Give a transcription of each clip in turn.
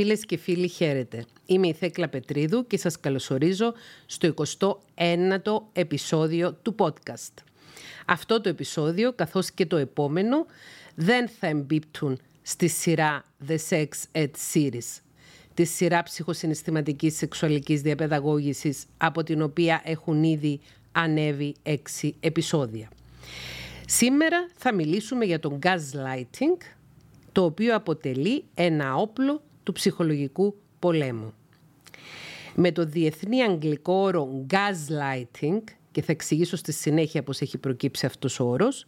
Φίλες και φίλοι χαίρετε. Είμαι η Θέκλα Πετρίδου και σας καλωσορίζω στο 29ο επεισόδιο του podcast. Αυτό το επεισόδιο, καθώς και το επόμενο, δεν θα εμπίπτουν στη σειρά The Sex Ed Series, τη σειρά ψυχοσυναισθηματικής σεξουαλικής διαπαιδαγώγησης, από την οποία έχουν ήδη ανέβει έξι επεισόδια. Σήμερα θα μιλήσουμε για τον gaslighting, το οποίο αποτελεί ένα όπλο του ψυχολογικού πολέμου. Με το διεθνή αγγλικό όρο gaslighting, και θα εξηγήσω στη συνέχεια πώς έχει προκύψει αυτός ο όρος,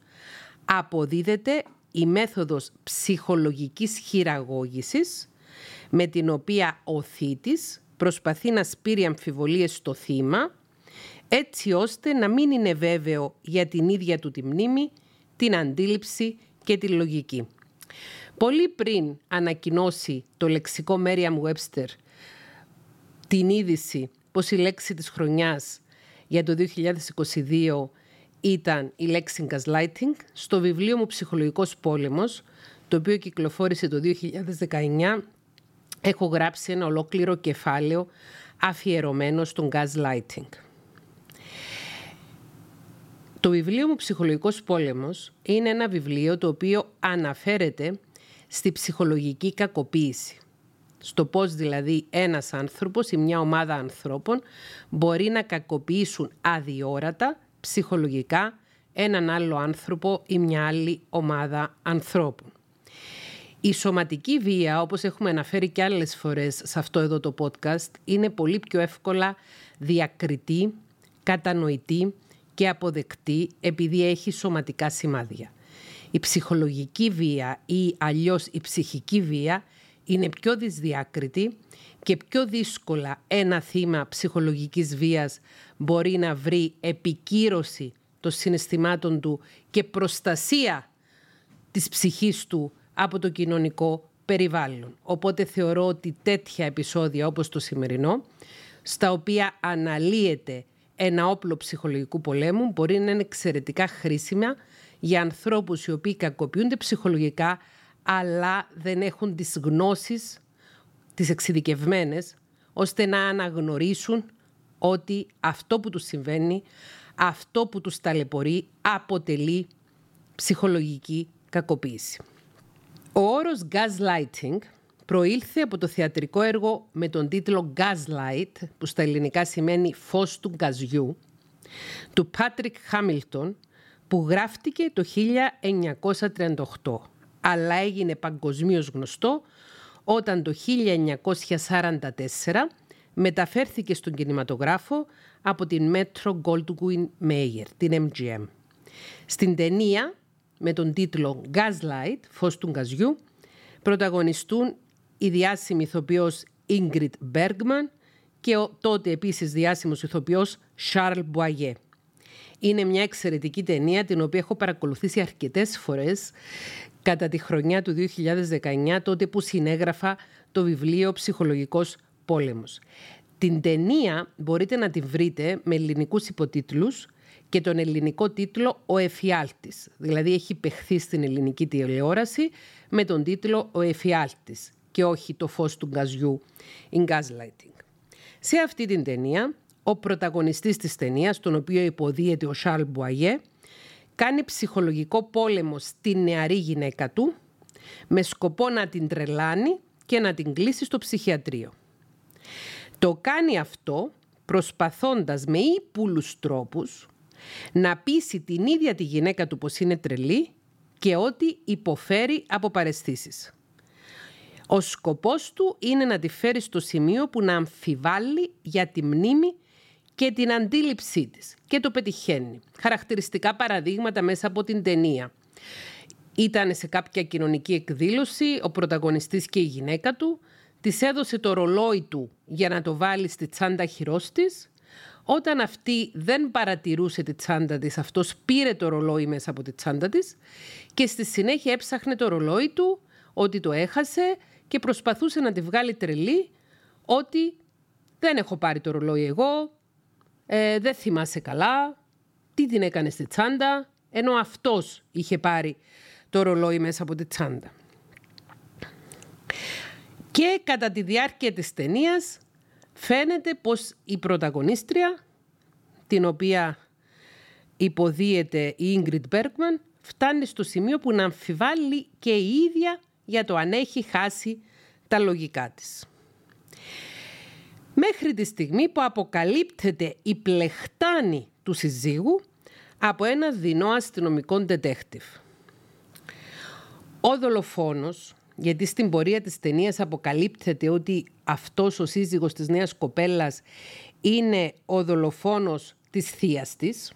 αποδίδεται η μέθοδος ψυχολογικής χειραγώγησης με την οποία ο θήτης προσπαθεί να σπείρει αμφιβολίες στο θύμα έτσι ώστε να μην είναι βέβαιο για την ίδια του τη μνήμη, την αντίληψη και τη λογική. Πολύ πριν ανακοινώσει το λεξικό Merriam Webster την είδηση πως η λέξη της χρονιάς για το 2022 ήταν η λέξη gaslighting, στο βιβλίο μου «Ψυχολογικός πόλεμος», το οποίο κυκλοφόρησε το 2019, έχω γράψει ένα ολόκληρο κεφάλαιο αφιερωμένο στον gaslighting. Το βιβλίο μου «Ψυχολογικός πόλεμος» είναι ένα βιβλίο το οποίο αναφέρεται στη ψυχολογική κακοποίηση. Στο πώς δηλαδή ένας άνθρωπος ή μια ομάδα ανθρώπων μπορεί να κακοποιήσουν αδιόρατα, ψυχολογικά, έναν άλλο άνθρωπο ή μια άλλη ομάδα ανθρώπων. Η σωματική βία, όπως έχουμε αναφέρει και άλλες φορές σε αυτό εδώ το podcast, είναι πολύ πιο εύκολα διακριτή, κατανοητή και αποδεκτή επειδή έχει σωματικά σημάδια. Η ψυχολογική βία ή αλλιώς η ψυχική βία είναι πιο δυσδιάκριτη και πιο δύσκολα ένα θύμα ψυχολογικής βίας μπορεί να βρει επικύρωση των συναισθημάτων του και προστασία της ψυχής του από το κοινωνικό περιβάλλον. Οπότε θεωρώ ότι τέτοια επεισόδια όπως το σημερινό, στα οποία αναλύεται ένα όπλο ψυχολογικού πολέμου, μπορεί να είναι εξαιρετικά χρήσιμα για ανθρώπους οι οποίοι κακοποιούνται ψυχολογικά αλλά δεν έχουν τις γνώσεις, τις εξειδικευμένες, ώστε να αναγνωρίσουν ότι αυτό που τους συμβαίνει, αυτό που τους ταλαιπωρεί, αποτελεί ψυχολογική κακοποίηση. Ο όρος gaslighting προήλθε από το θεατρικό έργο με τον τίτλο Gaslight, που στα ελληνικά σημαίνει «φως του γκαζιού», του Patrick Hamilton, που γράφτηκε το 1938, αλλά έγινε παγκοσμίως γνωστό όταν το 1944 μεταφέρθηκε στον κινηματογράφο από την Metro Goldwyn Mayer, την MGM. Στην ταινία με τον τίτλο Gaslight, φως του γκαζιού, πρωταγωνιστούν η διάσημη ηθοποιός Ingrid Bergman και ο τότε επίσης διάσημος ηθοποιός Charles Boyer. Είναι μια εξαιρετική ταινία την οποία έχω παρακολουθήσει αρκετές φορές κατά τη χρονιά του 2019 τότε που συνέγραφα το βιβλίο «Ψυχολογικός πόλεμος». Την ταινία μπορείτε να τη βρείτε με ελληνικούς υποτίτλους και τον ελληνικό τίτλο «Ο Εφιάλτης». Δηλαδή έχει παιχθεί στην ελληνική τηλεόραση με τον τίτλο «Ο Εφιάλτης» και όχι «Το φως του γκαζιού» in gaslighting. Σε αυτή την ταινία ο πρωταγωνιστής της ταινίας, τον οποίο υποδίεται ο Σαρλ Μπουαγέ, κάνει ψυχολογικό πόλεμο στη νεαρή γυναίκα του με σκοπό να την τρελάνει και να την κλείσει στο ψυχιατρίο. Το κάνει αυτό προσπαθώντας με ύπουλους τρόπους να πείσει την ίδια τη γυναίκα του πως είναι τρελή και ότι υποφέρει από παρεστήσεις. Ο σκοπός του είναι να τη φέρει στο σημείο που να αμφιβάλλει για τη μνήμη και την αντίληψή της. Και το πετυχαίνει. Χαρακτηριστικά παραδείγματα μέσα από την ταινία. Ήταν σε κάποια κοινωνική εκδήλωση ο πρωταγωνιστής και η γυναίκα του. Της έδωσε το ρολόι του για να το βάλει στη τσάντα χειρός της. Όταν αυτή δεν παρατηρούσε τη τσάντα της, αυτός πήρε το ρολόι μέσα από τη τσάντα της και στη συνέχεια έψαχνε το ρολόι του ότι το έχασε και προσπαθούσε να τη βγάλει τρελή ότι δεν έχω πάρει το ρολόι εγώ, ε, δεν θυμάσαι καλά, τι την έκανες στη τσάντα, ενώ αυτός είχε πάρει το ρολόι μέσα από τη τσάντα. Και Και κατά τη διάρκεια της ταινίας φαίνεται πως η πρωταγωνίστρια, την οποία υποδίεται η Ingrid Bergman, φτάνει στο σημείο που να αμφιβάλλει και η ίδια για το αν έχει χάσει τα λογικά της. Μέχρι τη στιγμή που αποκαλύπτεται η πλεχτάνη του συζύγου από ένα δεινό αστυνομικό detective. Ο δολοφόνος, γιατί στην πορεία της ταινίας αποκαλύπτεται ότι αυτός ο σύζυγος της νέας κοπέλας είναι ο δολοφόνος της θείας της,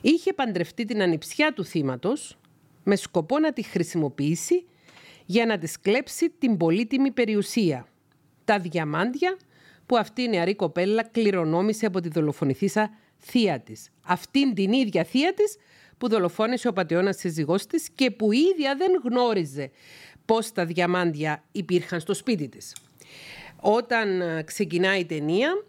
είχε παντρευτεί την ανιψιά του θύματος με σκοπό να τη χρησιμοποιήσει για να της κλέψει την πολύτιμη περιουσία, τα διαμάντια που αυτή η νεαρή κοπέλα κληρονόμησε από τη δολοφονηθήσα θεία της. Αυτήν την ίδια θεία της που δολοφόνησε ο πατεώνας σύζυγός της και που η ίδια δεν γνώριζε πώς τα διαμάντια υπήρχαν στο σπίτι της. Όταν ε, ξεκινάει η ταινία,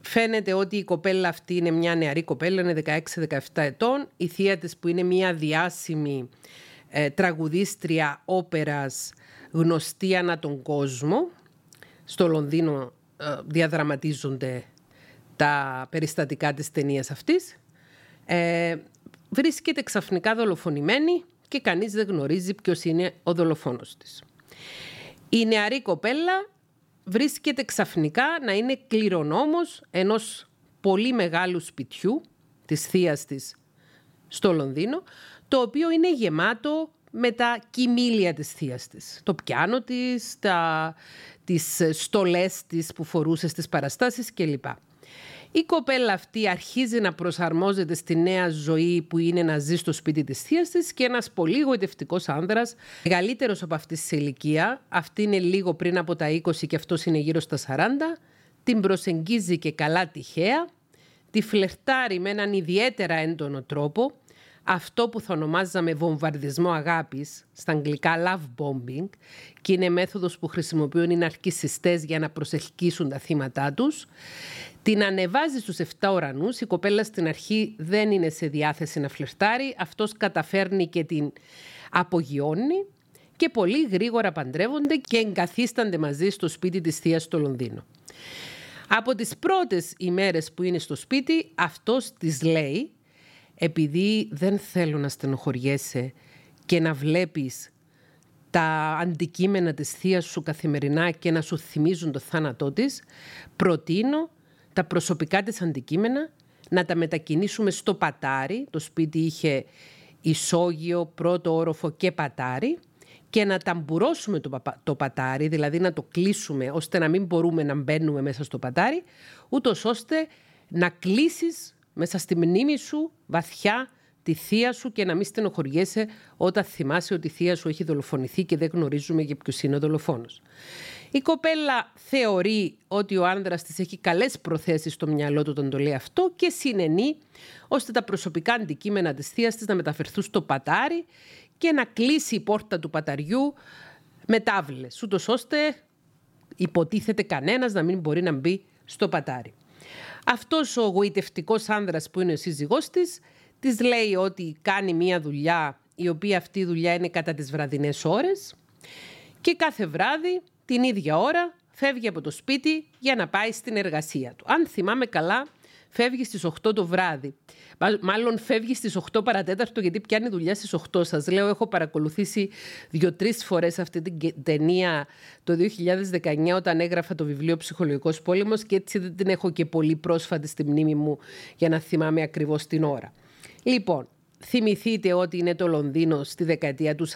φαίνεται ότι η κοπέλα αυτή είναι μια νεαρή κοπέλα, είναι 16-17 ετών. Η θεία της που είναι μια διάσημη ε, τραγουδίστρια όπερας γνωστή ανά τον κόσμο. Στο Λονδίνο ε, διαδραματίζονται τα περιστατικά της ταινίας αυτής. Ε, βρίσκεται ξαφνικά δολοφονημένη και κανείς δεν γνωρίζει ποιος είναι ο δολοφόνος της. Η νεαρή κοπέλα βρίσκεται ξαφνικά να είναι κληρονόμος ενός πολύ μεγάλου σπιτιού της θείας της στο Λονδίνο, το οποίο είναι γεμάτο με τα κοιμήλια της θείας της. Το πιάνο της, τα, τις στολές της που φορούσε στις παραστάσεις κλπ. Η κοπέλα αυτή αρχίζει να προσαρμόζεται στη νέα ζωή που είναι να ζει στο σπίτι της θείας της και ένας πολύ γοητευτικός άνδρας, μεγαλύτερος από αυτής της ηλικία, αυτή είναι λίγο πριν από τα 20 και αυτός είναι γύρω στα 40, την προσεγγίζει και καλά τυχαία, τη φλερτάρει με έναν ιδιαίτερα έντονο τρόπο, αυτό που θα ονομάζαμε βομβαρδισμό αγάπης, στα αγγλικά love bombing, και είναι μέθοδος που χρησιμοποιούν οι ναρκισιστές για να προσελκύσουν τα θύματα τους. Την ανεβάζει στους 7 ουρανούς, η κοπέλα στην αρχή δεν είναι σε διάθεση να φλερτάρει, αυτός καταφέρνει και την απογειώνει και πολύ γρήγορα παντρεύονται και εγκαθίστανται μαζί στο σπίτι της θείας στο Λονδίνο. Από τις πρώτες ημέρες που είναι στο σπίτι, αυτός της λέει επειδή δεν θέλω να στενοχωριέσαι και να βλέπεις τα αντικείμενα της θείας σου καθημερινά και να σου θυμίζουν το θάνατό της, προτείνω τα προσωπικά της αντικείμενα να τα μετακινήσουμε στο πατάρι. Το σπίτι είχε ισόγειο, πρώτο όροφο και πατάρι και να ταμπουρώσουμε το, το πατάρι, δηλαδή να το κλείσουμε ώστε να μην μπορούμε να μπαίνουμε μέσα στο πατάρι, ούτως ώστε να κλείσεις μέσα στη μνήμη σου βαθιά τη θεία σου και να μην στενοχωριέσαι όταν θυμάσαι ότι η θεία σου έχει δολοφονηθεί και δεν γνωρίζουμε για ποιος είναι ο δολοφόνος. Η κοπέλα θεωρεί ότι ο άνδρας της έχει καλές προθέσεις στο μυαλό του όταν το λέει αυτό και συνενεί ώστε τα προσωπικά αντικείμενα της θείας της να μεταφερθούν στο πατάρι και να κλείσει η πόρτα του παταριού με τάβλες, ούτως ώστε υποτίθεται κανένας να μην μπορεί να μπει στο πατάρι. Αυτός ο γοητευτικός άνδρας που είναι ο σύζυγός της, της λέει ότι κάνει μία δουλειά η οποία αυτή η δουλειά είναι κατά τις βραδινές ώρες και κάθε βράδυ την ίδια ώρα φεύγει από το σπίτι για να πάει στην εργασία του. Αν θυμάμαι καλά, φεύγει στις 8 το βράδυ. Μάλλον φεύγει στις 8 παρατέταρτο γιατί πιάνει δουλειά στις 8. Σας λέω, έχω παρακολουθήσει δύο-τρεις φορές αυτή την ταινία το 2019 όταν έγραφα το βιβλίο «Ψυχολογικός πόλεμος» και έτσι δεν την έχω και πολύ πρόσφατη στη μνήμη μου για να θυμάμαι ακριβώς την ώρα. Λοιπόν, θυμηθείτε ότι είναι το Λονδίνο στη δεκαετία του 40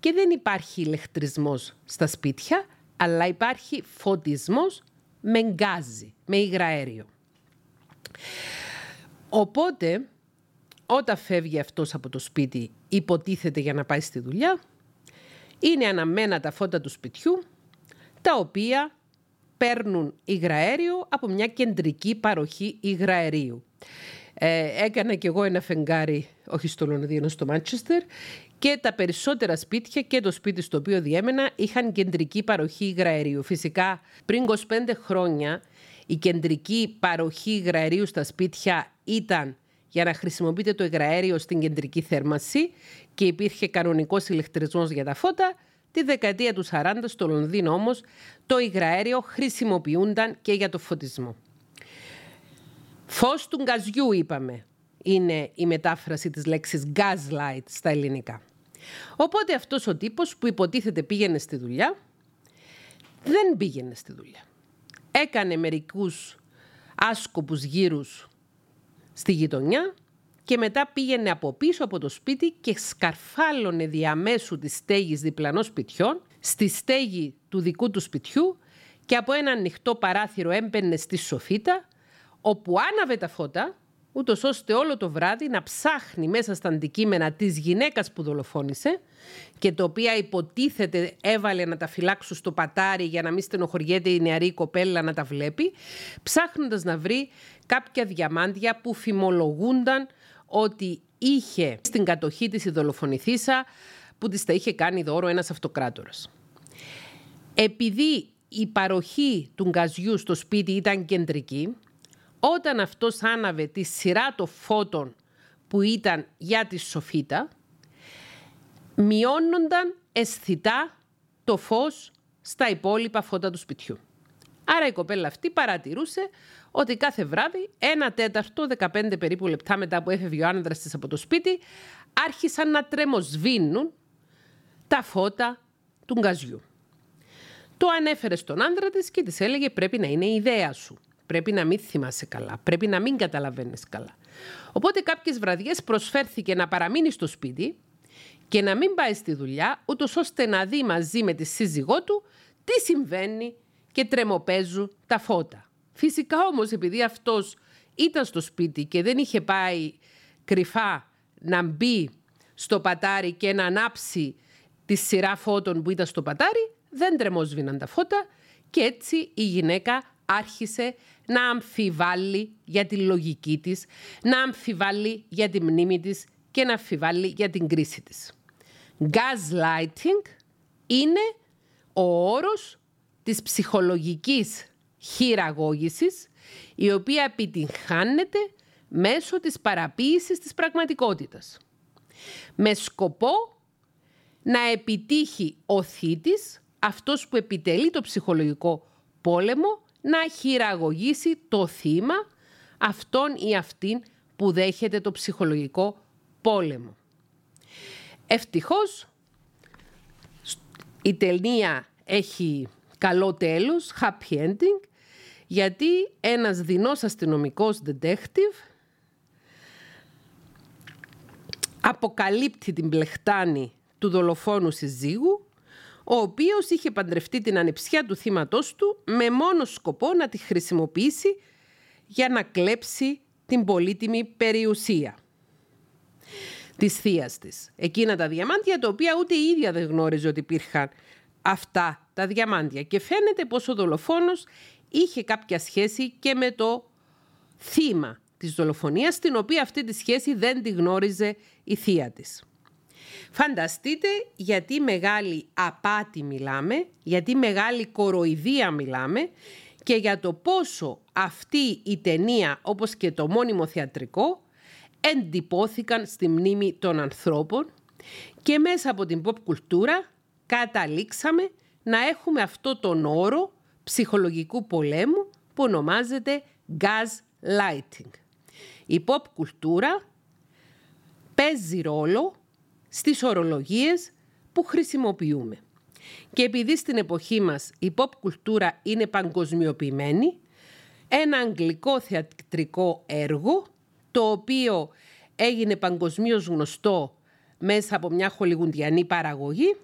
και δεν υπάρχει ηλεκτρισμός στα σπίτια, αλλά υπάρχει φωτισμός με γκάζι, με υγραέριο. Οπότε, όταν φεύγει αυτός από το σπίτι, υποτίθεται για να πάει στη δουλειά, είναι αναμένα τα φώτα του σπιτιού, τα οποία παίρνουν υγραέριο από μια κεντρική παροχή υγραερίου. Ε, έκανα κι εγώ ένα φεγγάρι, όχι στο Λονδίνο, στο Μάντσεστερ και τα περισσότερα σπίτια και το σπίτι στο οποίο διέμενα είχαν κεντρική παροχή υγραερίου. Φυσικά πριν 25 χρόνια η κεντρική παροχή υγραερίου στα σπίτια ήταν για να χρησιμοποιείτε το υγραέριο στην κεντρική θέρμανση και υπήρχε κανονικός ηλεκτρισμός για τα φώτα. Τη δεκαετία του 40 στο Λονδίνο όμως το υγραέριο χρησιμοποιούνταν και για το φωτισμό. Φως του γκαζιού είπαμε είναι η μετάφραση της λέξης gaslight στα ελληνικά. Οπότε αυτός ο τύπος που υποτίθεται πήγαινε στη δουλειά δεν πήγαινε στη δουλειά. Έκανε μερικούς άσκοπους γύρους στη γειτονιά και μετά πήγαινε από πίσω από το σπίτι και σκαρφάλωνε διαμέσου της στέγης διπλανών σπιτιών στη στέγη του δικού του σπιτιού και από ένα ανοιχτό παράθυρο έμπαινε στη σοφίτα όπου άναβε τα φώτα ούτως ώστε όλο το βράδυ να ψάχνει μέσα στα αντικείμενα της γυναίκας που δολοφόνησε και το οποία υποτίθεται έβαλε να τα φυλάξουν στο πατάρι για να μην στενοχωριέται η νεαρή κοπέλα να τα βλέπει, ψάχνοντας να βρει κάποια διαμάντια που φημολογούνταν ότι είχε στην κατοχή της η δολοφονηθήσα που της τα είχε κάνει δώρο ένας αυτοκράτορας. Επειδή η παροχή του γκαζιού στο σπίτι ήταν κεντρική, όταν αυτός άναβε τη σειρά των φώτων που ήταν για τη σοφίτα, μειώνονταν αισθητά το φως στα υπόλοιπα φώτα του σπιτιού. Άρα η κοπέλα αυτή παρατηρούσε ότι κάθε βράδυ, ένα τέταρτο, 15 περίπου λεπτά μετά που έφευγε ο άνδρας της από το σπίτι, άρχισαν να τρεμοσβήνουν τα φώτα του γκαζιού. Το ανέφερε στον άντρα της και της έλεγε πρέπει να είναι η ιδέα σου. Πρέπει να μην θυμάσαι καλά. Πρέπει να μην καταλαβαίνεις καλά. Οπότε κάποιες βραδιές προσφέρθηκε να παραμείνει στο σπίτι και να μην πάει στη δουλειά, ούτως ώστε να δει μαζί με τη σύζυγό του τι συμβαίνει και τρεμοπαίζουν τα φώτα. Φυσικά όμως επειδή αυτός ήταν στο σπίτι και δεν είχε πάει κρυφά να μπει στο πατάρι και να ανάψει τη σειρά φώτων που ήταν στο πατάρι, δεν τρεμόσβηναν τα φώτα και έτσι η γυναίκα άρχισε να αμφιβάλλει για τη λογική της, να αμφιβάλλει για τη μνήμη της και να αμφιβάλλει για την κρίση της. Gaslighting είναι ο όρος της ψυχολογικής χειραγώγησης η οποία επιτυγχάνεται μέσω της παραποίησης της πραγματικότητας. Με σκοπό να επιτύχει ο θήτης, αυτός που επιτελεί το ψυχολογικό πόλεμο, να χειραγωγήσει το θύμα αυτόν ή αυτήν που δέχεται το ψυχολογικό πόλεμο. Ευτυχώς η ταινία έχει καλό τέλος, happy ending, γιατί ένας δεινός αστυνομικός detective αποκαλύπτει την πλεχτάνη του δολοφόνου συζύγου ο οποίος είχε παντρευτεί την ανεψιά του θύματός του με μόνο σκοπό να τη χρησιμοποιήσει για να κλέψει την πολύτιμη περιουσία της θείας της. Εκείνα τα διαμάντια τα οποία ούτε η ίδια δεν γνώριζε ότι υπήρχαν αυτά τα διαμάντια. Και φαίνεται πως ο δολοφόνος είχε κάποια σχέση και με το θύμα της δολοφονίας, την οποία αυτή τη σχέση δεν τη γνώριζε η θεία της. Φανταστείτε γιατί μεγάλη απάτη μιλάμε, γιατί μεγάλη κοροϊδία μιλάμε και για το πόσο αυτή η ταινία όπως και το μόνιμο θεατρικό εντυπώθηκαν στη μνήμη των ανθρώπων και μέσα από την pop κουλτούρα καταλήξαμε να έχουμε αυτό τον όρο ψυχολογικού πολέμου που ονομάζεται gaslighting. Η pop κουλτούρα παίζει ρόλο στις ορολογίες που χρησιμοποιούμε. Και επειδή στην εποχή μας η pop κουλτούρα είναι παγκοσμιοποιημένη, ένα αγγλικό θεατρικό έργο, το οποίο έγινε παγκοσμίως γνωστό μέσα από μια χολιγουντιανή παραγωγή,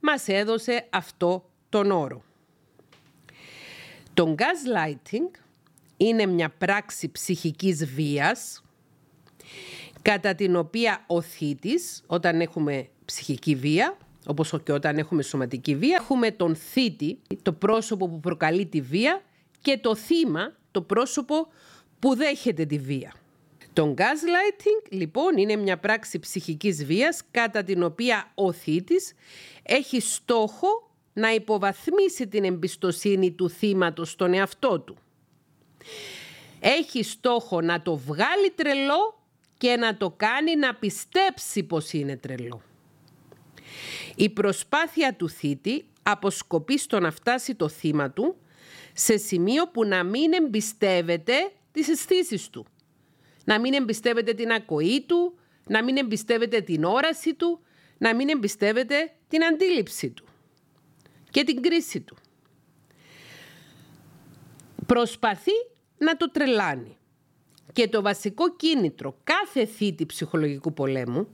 μας έδωσε αυτό τον όρο. Το gaslighting είναι μια πράξη ψυχικής βίας κατά την οποία ο θήτης, όταν έχουμε ψυχική βία, όπως και όταν έχουμε σωματική βία, έχουμε τον θήτη, το πρόσωπο που προκαλεί τη βία και το θύμα, το πρόσωπο που δέχεται τη βία. Το gaslighting λοιπόν είναι μια πράξη ψυχικής βίας κατά την οποία ο θήτης έχει στόχο να υποβαθμίσει την εμπιστοσύνη του θύματος στον εαυτό του. Έχει στόχο να το βγάλει τρελό και να το κάνει να πιστέψει πως είναι τρελό. Η προσπάθεια του θήτη αποσκοπεί στο να φτάσει το θύμα του σε σημείο που να μην εμπιστεύεται τις αισθήσεις του. Να μην εμπιστεύεται την ακοή του, να μην εμπιστεύεται την όραση του, να μην εμπιστεύεται την αντίληψη του και την κρίση του. Προσπαθεί να το τρελάνει. Και το βασικό κίνητρο κάθε θήτη ψυχολογικού πολέμου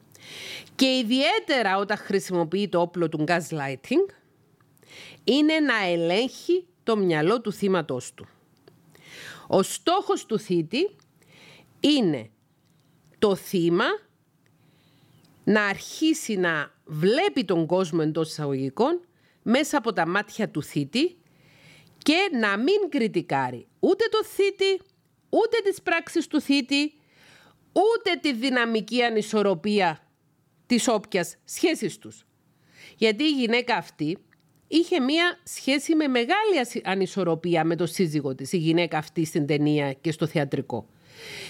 και ιδιαίτερα όταν χρησιμοποιεί το όπλο του gaslighting είναι να ελέγχει το μυαλό του θύματός του. Ο στόχος του θήτη είναι το θύμα να αρχίσει να βλέπει τον κόσμο εντός εισαγωγικών μέσα από τα μάτια του θήτη και να μην κριτικάρει ούτε το θήτη, ούτε τις πράξεις του θήτη, ούτε τη δυναμική ανισορροπία της όποιας σχέσης τους. Γιατί η γυναίκα αυτή είχε μία σχέση με μεγάλη ανισορροπία με το σύζυγό της, η γυναίκα αυτή στην ταινία και στο θεατρικό.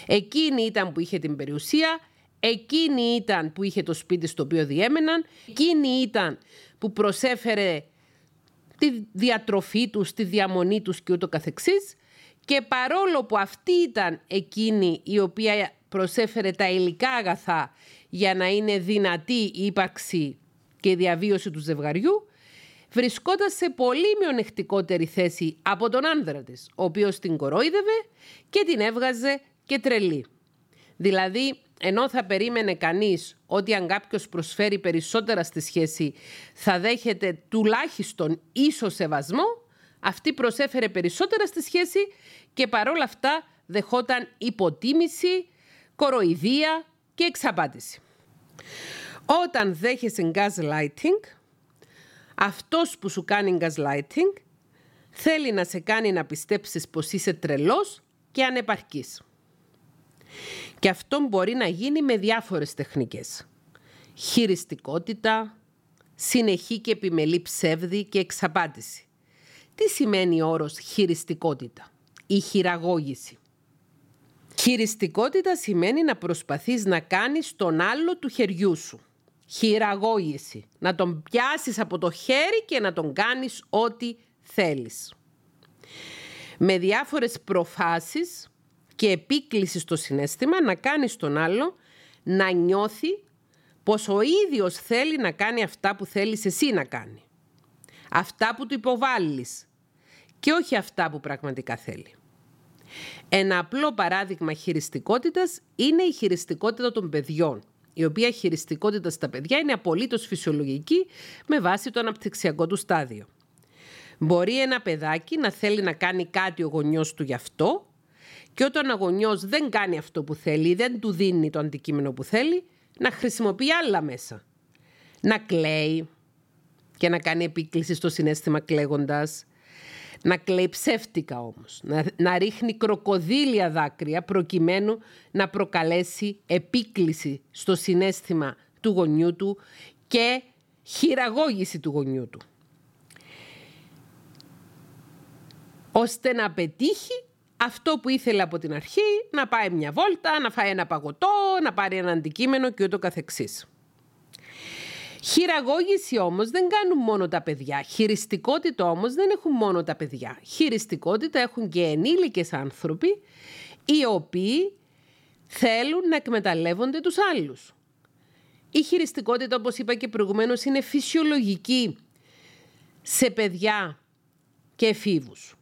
Εκείνη ήταν που είχε την περιουσία, εκείνη ήταν που είχε το σπίτι στο οποίο διέμεναν, εκείνη ήταν που προσέφερε τη διατροφή τους, τη διαμονή τους και ούτω καθεξής και παρόλο που αυτή ήταν εκείνη η οποία προσέφερε τα υλικά αγαθά για να είναι δυνατή η ύπαρξη και η διαβίωση του ζευγαριού, βρισκόταν σε πολύ μειονεκτικότερη θέση από τον άνδρα της, ο οποίος την κορόιδευε και την έβγαζε και τρελή. Δηλαδή, ενώ θα περίμενε κανείς ότι αν κάποιος προσφέρει περισσότερα στη σχέση θα δέχεται τουλάχιστον ίσο σεβασμό, αυτή προσέφερε περισσότερα στη σχέση και παρόλα αυτά δεχόταν υποτίμηση, κοροϊδία και εξαπάτηση. Όταν δέχεσαι gaslighting, αυτός που σου κάνει gaslighting θέλει να σε κάνει να πιστέψεις πως είσαι τρελός και ανεπαρκής. Και αυτό μπορεί να γίνει με διάφορες τεχνικές. Χειριστικότητα, συνεχή και επιμελή ψεύδη και εξαπάτηση. Τι σημαίνει ο όρος χειριστικότητα ή χειραγώγηση; Χειριστικότητα σημαίνει να προσπαθείς να κάνεις τον άλλο του χεριού σου. Χειραγώγηση. Να τον πιάσεις από το χέρι και να τον κάνεις ό,τι θέλεις. Με διάφορες προφάσεις και επίκληση στο συνέστημα να κάνεις τον άλλο να νιώθει πως ο ίδιος θέλει να κάνει αυτά που θέλεις εσύ να κάνει. Αυτά που του υποβάλλεις και όχι αυτά που πραγματικά θέλει. Ένα απλό παράδειγμα χειριστικότητας είναι η χειριστικότητα των παιδιών, η οποία χειριστικότητα στα παιδιά είναι απολύτως φυσιολογική με βάση το αναπτυξιακό του στάδιο. Μπορεί ένα παιδάκι να θέλει να κάνει κάτι ο γονιός του γι' αυτό και όταν ο γονιός δεν κάνει αυτό που θέλει, δεν του δίνει το αντικείμενο που θέλει, να χρησιμοποιεί άλλα μέσα. Να κλαίει και να κάνει επίκληση στο συνέστημα κλαίγοντας. Να κλαίει ψεύτικα όμως. Να, να ρίχνει κροκοδίλια δάκρυα προκειμένου να προκαλέσει επίκληση στο συνέστημα του γονιού του και χειραγώγηση του γονιού του. ώστε να πετύχει αυτό που ήθελε από την αρχή, να πάει μια βόλτα, να φάει ένα παγωτό, να πάρει ένα αντικείμενο και ούτω καθεξής. Χειραγώγηση όμως δεν κάνουν μόνο τα παιδιά. Χειριστικότητα όμως δεν έχουν μόνο τα παιδιά. Χειριστικότητα έχουν και ενήλικες άνθρωποι οι οποίοι θέλουν να εκμεταλλεύονται τους άλλους. Η χειριστικότητα όπως είπα και προηγουμένως είναι φυσιολογική σε παιδιά και εφήβους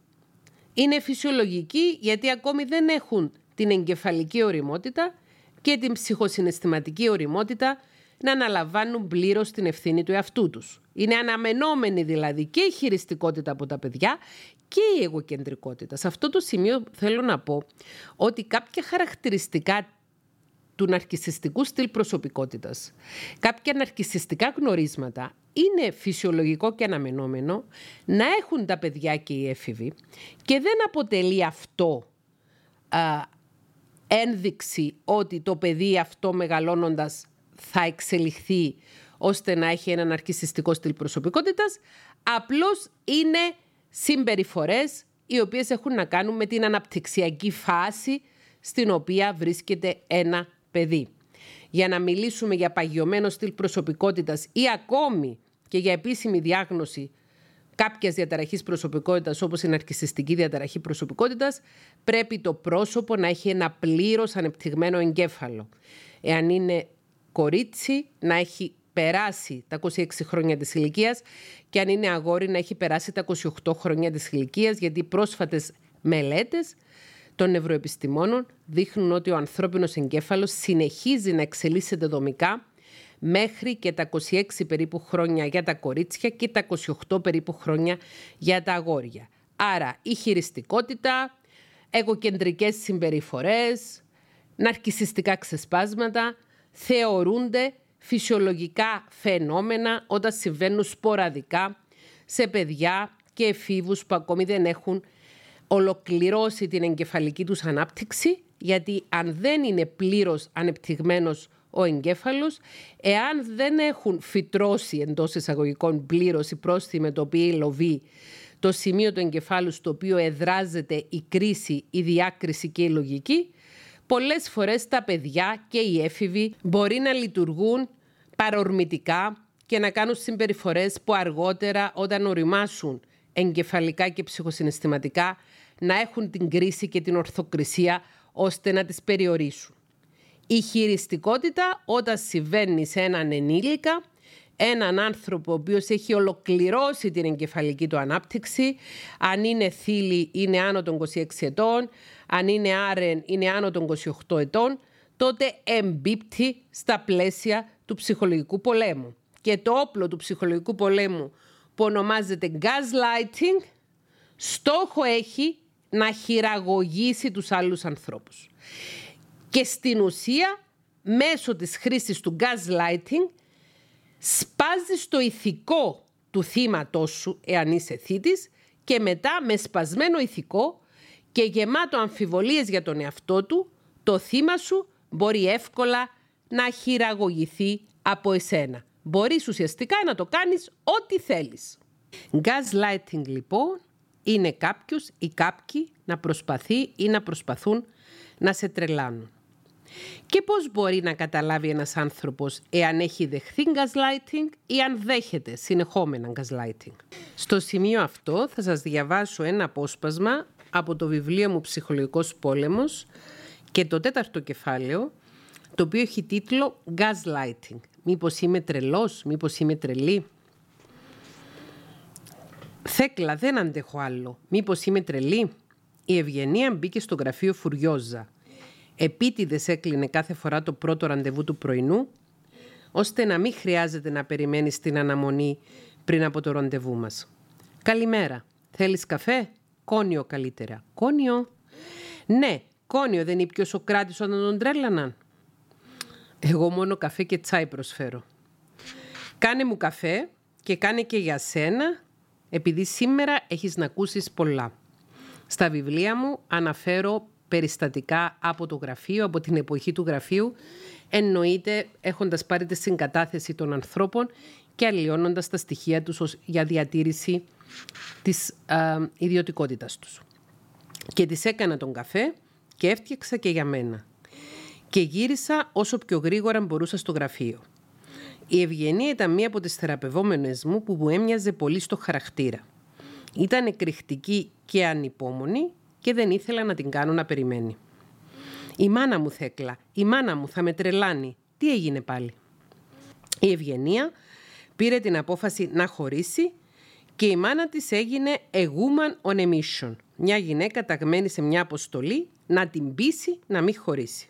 είναι φυσιολογική γιατί ακόμη δεν έχουν την εγκεφαλική οριμότητα και την ψυχοσυναισθηματική οριμότητα να αναλαμβάνουν πλήρως την ευθύνη του εαυτού τους. Είναι αναμενόμενη δηλαδή και η χειριστικότητα από τα παιδιά και η εγωκεντρικότητα. Σε αυτό το σημείο θέλω να πω ότι κάποια χαρακτηριστικά του ναρκισιστικού στυλ προσωπικότητας, κάποια ναρκισιστικά γνωρίσματα είναι φυσιολογικό και αναμενόμενο να έχουν τα παιδιά και οι έφηβοι και δεν αποτελεί αυτό α, ένδειξη ότι το παιδί αυτό μεγαλώνοντας θα εξελιχθεί ώστε να έχει ένα ναρκισιστικό στυλ προσωπικότητας, απλώς είναι συμπεριφορές οι οποίες έχουν να κάνουν με την αναπτυξιακή φάση στην οποία βρίσκεται ένα παιδί. για να μιλήσουμε για παγιωμένο στυλ προσωπικότητας ή ακόμη και για επίσημη διάγνωση κάποιας διαταραχής προσωπικότητας, όπως η ναρκιστική διαταραχή προσωπικότητας, πρέπει το πρόσωπο να έχει ένα πλήρως ανεπτυγμένο εγκέφαλο. Εάν είναι κορίτσι, να έχει περάσει τα 26 χρόνια της ηλικίας και αν είναι αγόρι να έχει περάσει τα 28 χρόνια της ηλικίας, γιατί πρόσφατες μελέτες των νευροεπιστημόνων δείχνουν ότι ο ανθρώπινος εγκέφαλος συνεχίζει να εξελίσσεται δομικά μέχρι και τα 26 περίπου χρόνια για τα κορίτσια και τα 28 περίπου χρόνια για τα αγόρια. Άρα η χειριστικότητα, εγωκεντρικές συμπεριφορές, ναρκισιστικά ξεσπάσματα θεωρούνται φυσιολογικά φαινόμενα όταν συμβαίνουν σποραδικά σε παιδιά και εφήβους που ακόμη δεν έχουν ολοκληρώσει την εγκεφαλική τους ανάπτυξη γιατί αν δεν είναι πλήρως ανεπτυγμένος ο εγκέφαλος, εάν δεν έχουν φυτρώσει εντός εισαγωγικών πλήρως η πρόσθυμη το οποίο λοβεί το σημείο του εγκεφάλου στο οποίο εδράζεται η κρίση, η διάκριση και η λογική, πολλές φορές τα παιδιά και οι έφηβοι μπορεί να λειτουργούν παρορμητικά και να κάνουν συμπεριφορές που αργότερα όταν οριμάσουν εγκεφαλικά και ψυχοσυναισθηματικά να έχουν την κρίση και την ορθοκρισία ώστε να τις περιορίσουν. Η χειριστικότητα όταν συμβαίνει σε έναν ενήλικα, έναν άνθρωπο ο οποίος έχει ολοκληρώσει την εγκεφαλική του ανάπτυξη, αν είναι θήλη είναι άνω των 26 ετών, αν είναι άρεν είναι άνω των 28 ετών, τότε εμπίπτει στα πλαίσια του ψυχολογικού πολέμου. Και το όπλο του ψυχολογικού πολέμου που ονομάζεται gaslighting, στόχο έχει να χειραγωγήσει τους άλλους ανθρώπους. Και στην ουσία, μέσω της χρήσης του gaslighting, σπάζει το ηθικό του θύματός σου, εάν είσαι θήτης, και μετά με σπασμένο ηθικό και γεμάτο αμφιβολίες για τον εαυτό του, το θύμα σου μπορεί εύκολα να χειραγωγηθεί από εσένα. Μπορείς ουσιαστικά να το κάνεις ό,τι θέλεις. Gaslighting λοιπόν είναι κάποιος ή κάποιοι να προσπαθεί ή να προσπαθούν να σε τρελάνουν. Και πώς μπορεί να καταλάβει ένας άνθρωπος εάν έχει δεχθεί gaslighting ή αν δέχεται συνεχόμενα gaslighting. Στο σημείο αυτό θα σας διαβάσω ένα απόσπασμα από το βιβλίο μου «Ψυχολογικός πόλεμος» και το τέταρτο κεφάλαιο, το οποίο έχει τίτλο «Gaslighting». Μήπως είμαι τρελός, μήπως είμαι τρελή. Θέκλα, δεν αντέχω άλλο. Μήπως είμαι τρελή. Η Ευγενία μπήκε στο γραφείο Φουριόζα. Επίτηδες έκλεινε κάθε φορά το πρώτο ραντεβού του πρωινού, ώστε να μην χρειάζεται να περιμένεις την αναμονή πριν από το ραντεβού μας. «Καλημέρα. Θέλεις καφέ» Κόνιο καλύτερα. Κόνιο. Ναι, κόνιο δεν είπε ο Σοκράτης όταν τον τρέλαναν. Εγώ μόνο καφέ και τσάι προσφέρω. Κάνε μου καφέ και κάνε και για σένα, επειδή σήμερα έχεις να ακούσεις πολλά. Στα βιβλία μου αναφέρω περιστατικά από το γραφείο, από την εποχή του γραφείου, εννοείται έχοντας πάρει τη συγκατάθεση των ανθρώπων και αλλοιώνοντας τα στοιχεία τους για διατήρηση της α, ιδιωτικότητας τους. Και της έκανα τον καφέ και έφτιαξα και για μένα. Και γύρισα όσο πιο γρήγορα μπορούσα στο γραφείο. Η Ευγενία ήταν μία από τις θεραπευόμενες μου που μου έμοιαζε πολύ στο χαρακτήρα. Ήταν εκρηκτική και ανυπόμονη και δεν ήθελα να την κάνω να περιμένει. Η μάνα μου θέκλα, η μάνα μου θα με τρελάνει. Τι έγινε πάλι; Η Ευγενία πήρε την απόφαση να χωρίσει και η μάνα της έγινε a woman on a mission. Μια γυναίκα ταγμένη σε μια αποστολή να την πείσει να μην χωρίσει.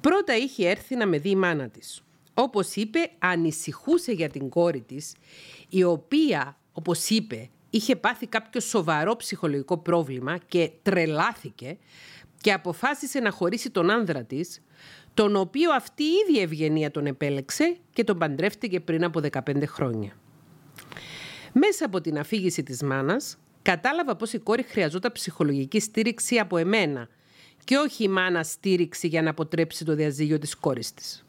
Πρώτα είχε έρθει να με δει η μάνα της. Όπως είπε, ανησυχούσε για την κόρη της, η οποία, όπως είπε, είχε πάθει κάποιο σοβαρό ψυχολογικό πρόβλημα και τρελάθηκε και αποφάσισε να χωρίσει τον άνδρα της, τον οποίο αυτή η ίδια ευγενία τον επέλεξε και τον παντρεύτηκε πριν από 15 χρόνια. Μέσα από την αφήγηση της μάνας, κατάλαβα πως η κόρη χρειαζόταν ψυχολογική στήριξη από εμένα και όχι η μάνα στήριξη για να αποτρέψει το διαζύγιο της κόρης της.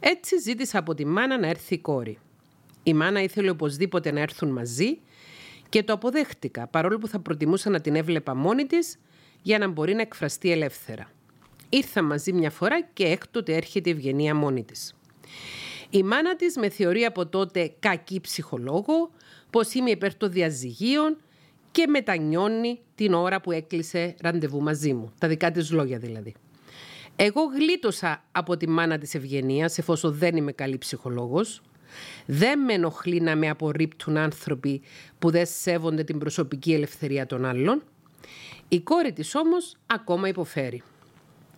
Έτσι ζήτησα από τη μάνα να έρθει η κόρη. Η μάνα ήθελε οπωσδήποτε να έρθουν μαζί και το αποδέχτηκα, παρόλο που θα προτιμούσα να την έβλεπα μόνη της για να μπορεί να εκφραστεί ελεύθερα. Ήρθα μαζί μια φορά και έκτοτε έρχεται η Ευγενία μόνη της. Η μάνα της με θεωρεί από τότε κακή ψυχολόγο, πως είμαι υπέρ των διαζυγίων και μετανιώνει την ώρα που έκλεισε ραντεβού μαζί μου. Τα δικά της λόγια δηλαδή. Εγώ γλίτωσα από τη μάνα της Ευγενίας, εφόσον δεν είμαι καλή ψυχολόγος. Δεν με ενοχλεί να με απορρίπτουν άνθρωποι που δεν σέβονται την προσωπική ελευθερία των άλλων. Η κόρη της όμως ακόμα υποφέρει.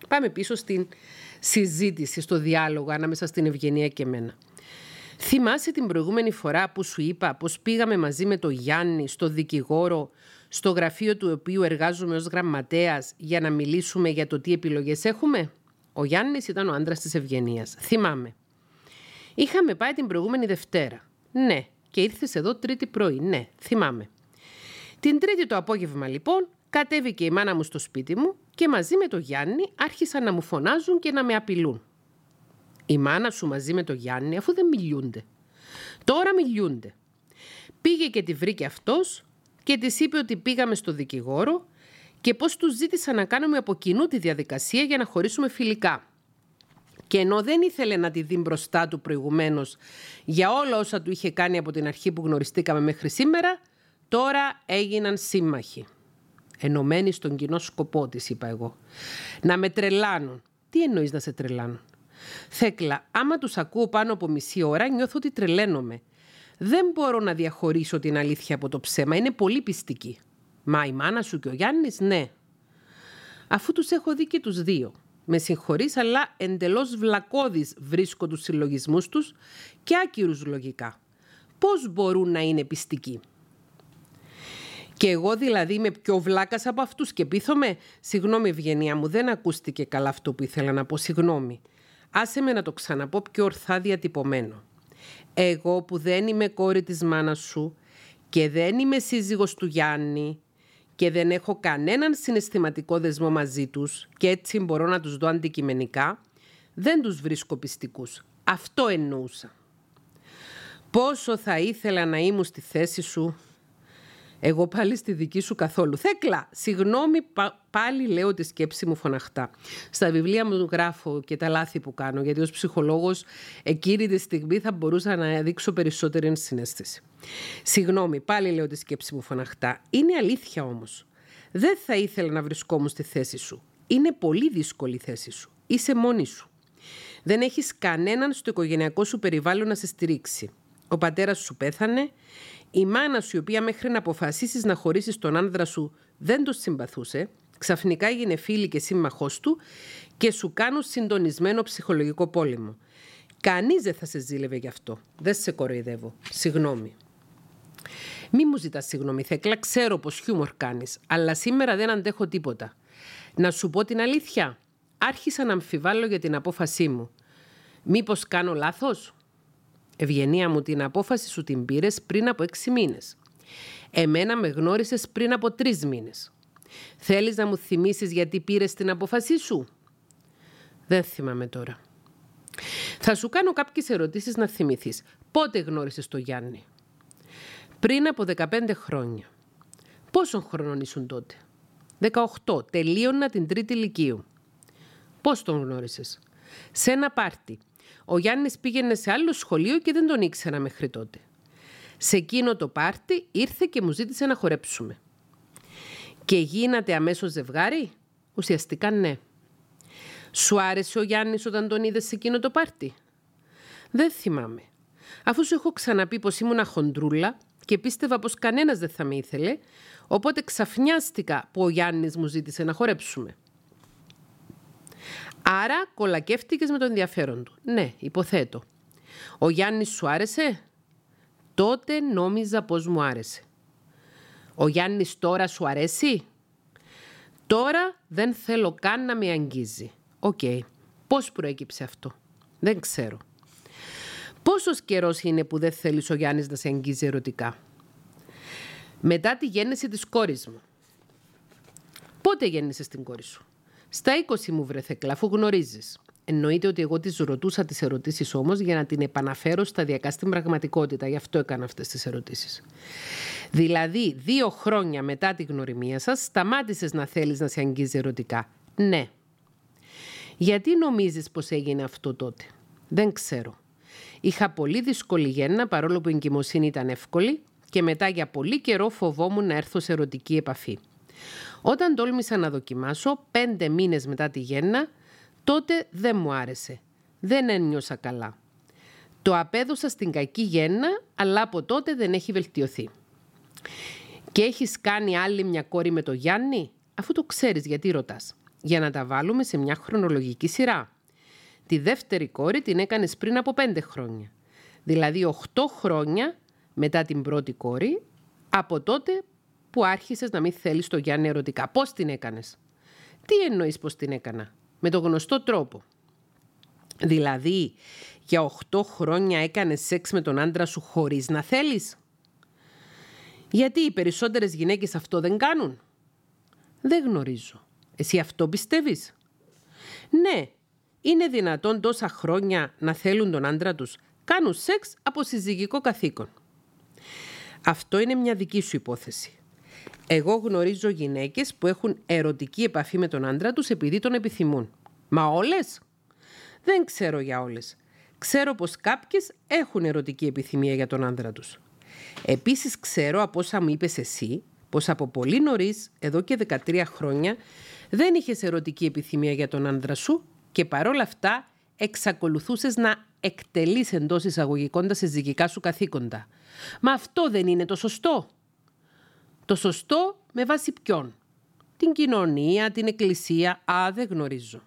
Πάμε πίσω στην συζήτηση, στο διάλογο ανάμεσα στην Ευγενία και εμένα. Θυμάσαι την προηγούμενη φορά που σου είπα πως πήγαμε μαζί με το Γιάννη στο δικηγόρο στο γραφείο του οποίου εργάζομαι ως γραμματέας για να μιλήσουμε για το τι επιλογές έχουμε; Ο Γιάννης ήταν ο άντρας της Ευγενίας. Θυμάμαι. Είχαμε πάει την προηγούμενη Δευτέρα. Ναι. Και ήρθες εδώ τρίτη πρωί. Ναι. Θυμάμαι. Την τρίτη το απόγευμα λοιπόν κατέβηκε η μάνα μου στο σπίτι μου και μαζί με το Γιάννη άρχισαν να μου φωνάζουν και να με απειλούν. Η μάνα σου μαζί με το Γιάννη αφού δεν μιλούνται. Τώρα μιλούνται. Πήγε και τη βρήκε αυτός και της είπε ότι πήγαμε στο δικηγόρο και πώς τους ζήτησα να κάνουμε από κοινού τη διαδικασία για να χωρίσουμε φιλικά. Και ενώ δεν ήθελε να τη δει μπροστά του προηγουμένως για όλα όσα του είχε κάνει από την αρχή που γνωριστήκαμε μέχρι σήμερα, τώρα έγιναν σύμμαχοι. Ενωμένοι στον κοινό σκοπό της, είπα εγώ. Να με τρελάνουν. Τι εννοείς να σε τρελάνουν; Θέκλα, άμα τους ακούω πάνω από μισή ώρα, νιώθω ότι τρελαίνομαι. Δεν μπορώ να διαχωρίσω την αλήθεια από το ψέμα. Είναι πολύ πιστική. Μα η μάνα σου και ο Γιάννης, ναι. Αφού τους έχω δει και τους δύο. Με συγχωρείς, αλλά εντελώς βλακώδεις βρίσκω τους συλλογισμούς τους και άκυρους λογικά. Πώς μπορούν να είναι πιστικοί; Και εγώ δηλαδή είμαι πιο βλάκας από αυτούς και πείθομαι; Συγγνώμη Ευγενία μου, δεν ακούστηκε καλά αυτό που ήθελα να πω. Συγγνώμη. Άσε με να το ξαναπώ πιο ορθά διατυπωμένο. Εγώ που δεν είμαι κόρη της μάνας σου και δεν είμαι σύζυγος του Γιάννη και δεν έχω κανέναν συναισθηματικό δεσμό μαζί τους και έτσι μπορώ να τους δω αντικειμενικά, δεν τους βρίσκω πιστικούς. Αυτό εννοούσα. Πόσο θα ήθελα να ήμουν στη θέση σου εγώ πάλι στη δική σου καθόλου. Θέκλα, συγγνώμη, πάλι λέω τη σκέψη μου φωναχτά. Στα βιβλία μου γράφω και τα λάθη που κάνω, γιατί ως ψυχολόγος εκείνη τη στιγμή θα μπορούσα να δείξω περισσότερη ενσυναίσθηση. Συγγνώμη, πάλι λέω τη σκέψη μου φωναχτά. Είναι αλήθεια όμως. Δεν θα ήθελα να βρισκόμουν στη θέση σου. Είναι πολύ δύσκολη η θέση σου. Είσαι μόνη σου. Δεν έχεις κανέναν στο οικογενειακό σου περιβάλλον να σε στηρίξει. Ο πατέρας σου πέθανε, η μάνα σου, η οποία μέχρι να αποφασίσεις να χωρίσεις τον άνδρα σου δεν το συμπαθούσε, ξαφνικά έγινε φίλη και σύμμαχός του και σου κάνουν συντονισμένο ψυχολογικό πόλεμο. Κανείς δεν θα σε ζήλευε γι' αυτό. Δεν σε κοροϊδεύω. Συγγνώμη. Μη μου ζητάς συγγνώμη, Θέκλα, ξέρω πως χιούμορ κάνεις, αλλά σήμερα δεν αντέχω τίποτα. Να σου πω την αλήθεια. Άρχισα να αμφιβάλλω για την απόφασή μου. Μήπως κάνω λάθος; Ευγενία μου, την απόφαση σου την πήρες πριν από έξι μήνες. Εμένα με γνώρισες πριν από τρεις μήνες. Θέλεις να μου θυμίσεις γιατί πήρες την απόφασή σου; Δεν θυμάμαι τώρα. Θα σου κάνω κάποιες ερωτήσεις να θυμηθείς. Πότε γνώρισες τον Γιάννη; Πριν από 15 χρόνια. Πόσων χρονών ήσουν τότε; 18. Τελείωνα την τρίτη ηλικίου. Πώς τον γνώρισες; Σε ένα πάρτι. Ο Γιάννης πήγαινε σε άλλο σχολείο και δεν τον ήξερα μέχρι τότε. Σε εκείνο το πάρτι ήρθε και μου ζήτησε να χορέψουμε. Και γίνατε αμέσως ζευγάρι; Ουσιαστικά ναι. Σου άρεσε ο Γιάννης όταν τον είδες σε εκείνο το πάρτι; Δεν θυμάμαι. Αφού σου έχω ξαναπεί πως ήμουν χοντρούλα και πίστευα πως κανένας δεν θα με ήθελε, οπότε ξαφνιάστηκα που ο Γιάννης μου ζήτησε να χορέψουμε. Άρα κολακεύτηκες με το ενδιαφέρον του. Ναι, υποθέτω. Ο Γιάννης σου άρεσε; Τότε νόμιζα πως μου άρεσε. Ο Γιάννης τώρα σου αρέσει; Τώρα δεν θέλω καν να με αγγίζει. OK. Okay. Πώς προέκυψε αυτό; Δεν ξέρω. Πόσος καιρός είναι που δεν θέλεις ο Γιάννης να σε αγγίζει ερωτικά; Μετά τη γέννηση της κόρης μου. Πότε γέννησες την κόρη σου; Στα 20 μου βρεθε αφού γνωρίζεις. Εννοείται ότι εγώ τη ρωτούσα τις ερωτήσεις όμως για να την επαναφέρω σταδιακά στην πραγματικότητα. Γι' αυτό έκανα αυτές τις ερωτήσεις. Δηλαδή, δύο χρόνια μετά τη γνωριμία σας, σταμάτησες να θέλεις να σε αγγίζει ερωτικά. Ναι. Γιατί νομίζεις πως έγινε αυτό τότε; Δεν ξέρω. Είχα πολύ δύσκολη γέννα παρόλο που η εγκυμοσύνη ήταν εύκολη και μετά για πολύ καιρό φοβόμουν να έρθω σε ερωτική επαφή. Όταν τόλμησα να δοκιμάσω πέντε μήνες μετά τη γέννα, τότε δεν μου άρεσε. Δεν ένιωσα καλά. Το απέδωσα στην κακή γέννα, αλλά από τότε δεν έχει βελτιωθεί. Και έχεις κάνει άλλη μια κόρη με το Γιάννη, αφού το ξέρεις γιατί ρωτάς. Για να τα βάλουμε σε μια χρονολογική σειρά. Τη δεύτερη κόρη την έκανες πριν από πέντε χρόνια. Δηλαδή οχτώ χρόνια μετά την πρώτη κόρη, από τότε που άρχισες να μην θέλεις το Γιάννη ερωτικά. Πώς την έκανες; Τι εννοείς πώς την έκανα; Με το γνωστό τρόπο. Δηλαδή, για 8 χρόνια έκανες σεξ με τον άντρα σου χωρίς να θέλεις; Γιατί οι περισσότερες γυναίκες αυτό δεν κάνουν; Δεν γνωρίζω. Εσύ αυτό πιστεύεις; Ναι, είναι δυνατόν τόσα χρόνια να θέλουν τον άντρα τους; Κάνουν σεξ από συζυγικό καθήκον. Αυτό είναι μια δική σου υπόθεση. Εγώ γνωρίζω γυναίκες που έχουν ερωτική επαφή με τον άντρα τους επειδή τον επιθυμούν. Μα όλες; Δεν ξέρω για όλες. Ξέρω πως κάποιες έχουν ερωτική επιθυμία για τον άντρα τους. Επίσης ξέρω από όσα μου είπες εσύ πως από πολύ νωρίς, εδώ και 13 χρόνια, δεν είχες ερωτική επιθυμία για τον άντρα σου και παρόλα αυτά εξακολουθούσες να εκτελείς εντός εισαγωγικών τα συζυγικά σου καθήκοντα. Μα αυτό δεν είναι το σωστό. Το σωστό με βάση ποιον; Την κοινωνία, την εκκλησία, α, δεν γνωρίζω.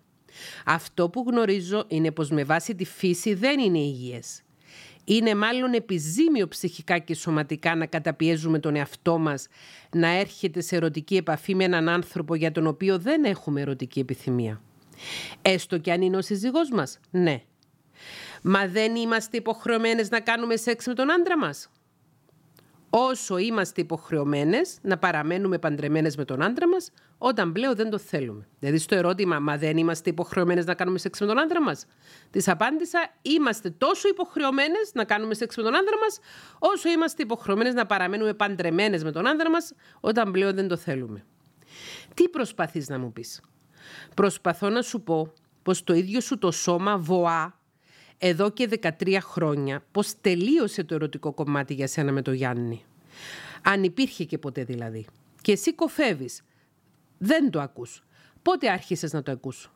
Αυτό που γνωρίζω είναι πως με βάση τη φύση δεν είναι υγιές. Είναι μάλλον επιζήμιο ψυχικά και σωματικά να καταπιέζουμε τον εαυτό μας να έρχεται σε ερωτική επαφή με έναν άνθρωπο για τον οποίο δεν έχουμε ερωτική επιθυμία. Έστω και αν είναι ο σύζυγός μας, ναι. Μα δεν είμαστε υποχρεωμένες να κάνουμε σεξ με τον άντρα μας όσο είμαστε υποχρεωμένες να παραμένουμε παντρεμένες με τον άντρα μας, όταν πλέον δεν το θέλουμε. Δηλαδή, στο ερώτημα, μα δεν είμαστε υποχρεωμένες να κάνουμε σεξ με τον άντρα μας, της απάντησα, είμαστε τόσο υποχρεωμένες να κάνουμε σεξ με τον άντρα μας, όσο είμαστε υποχρεωμένες να παραμένουμε παντρεμένες με τον άντρα μας, όταν πλέον δεν το θέλουμε. Τι προσπαθείς να μου πεις, Προσπαθώ να σου πω πως το ίδιο σου το σώμα βοά εδώ και 13 χρόνια πώς τελείωσε το ερωτικό κομμάτι για σένα με το Γιάννη. Αν υπήρχε και ποτέ δηλαδή. Και εσύ κοφεύεις. Δεν το ακούς. Πότε άρχισες να το ακούς;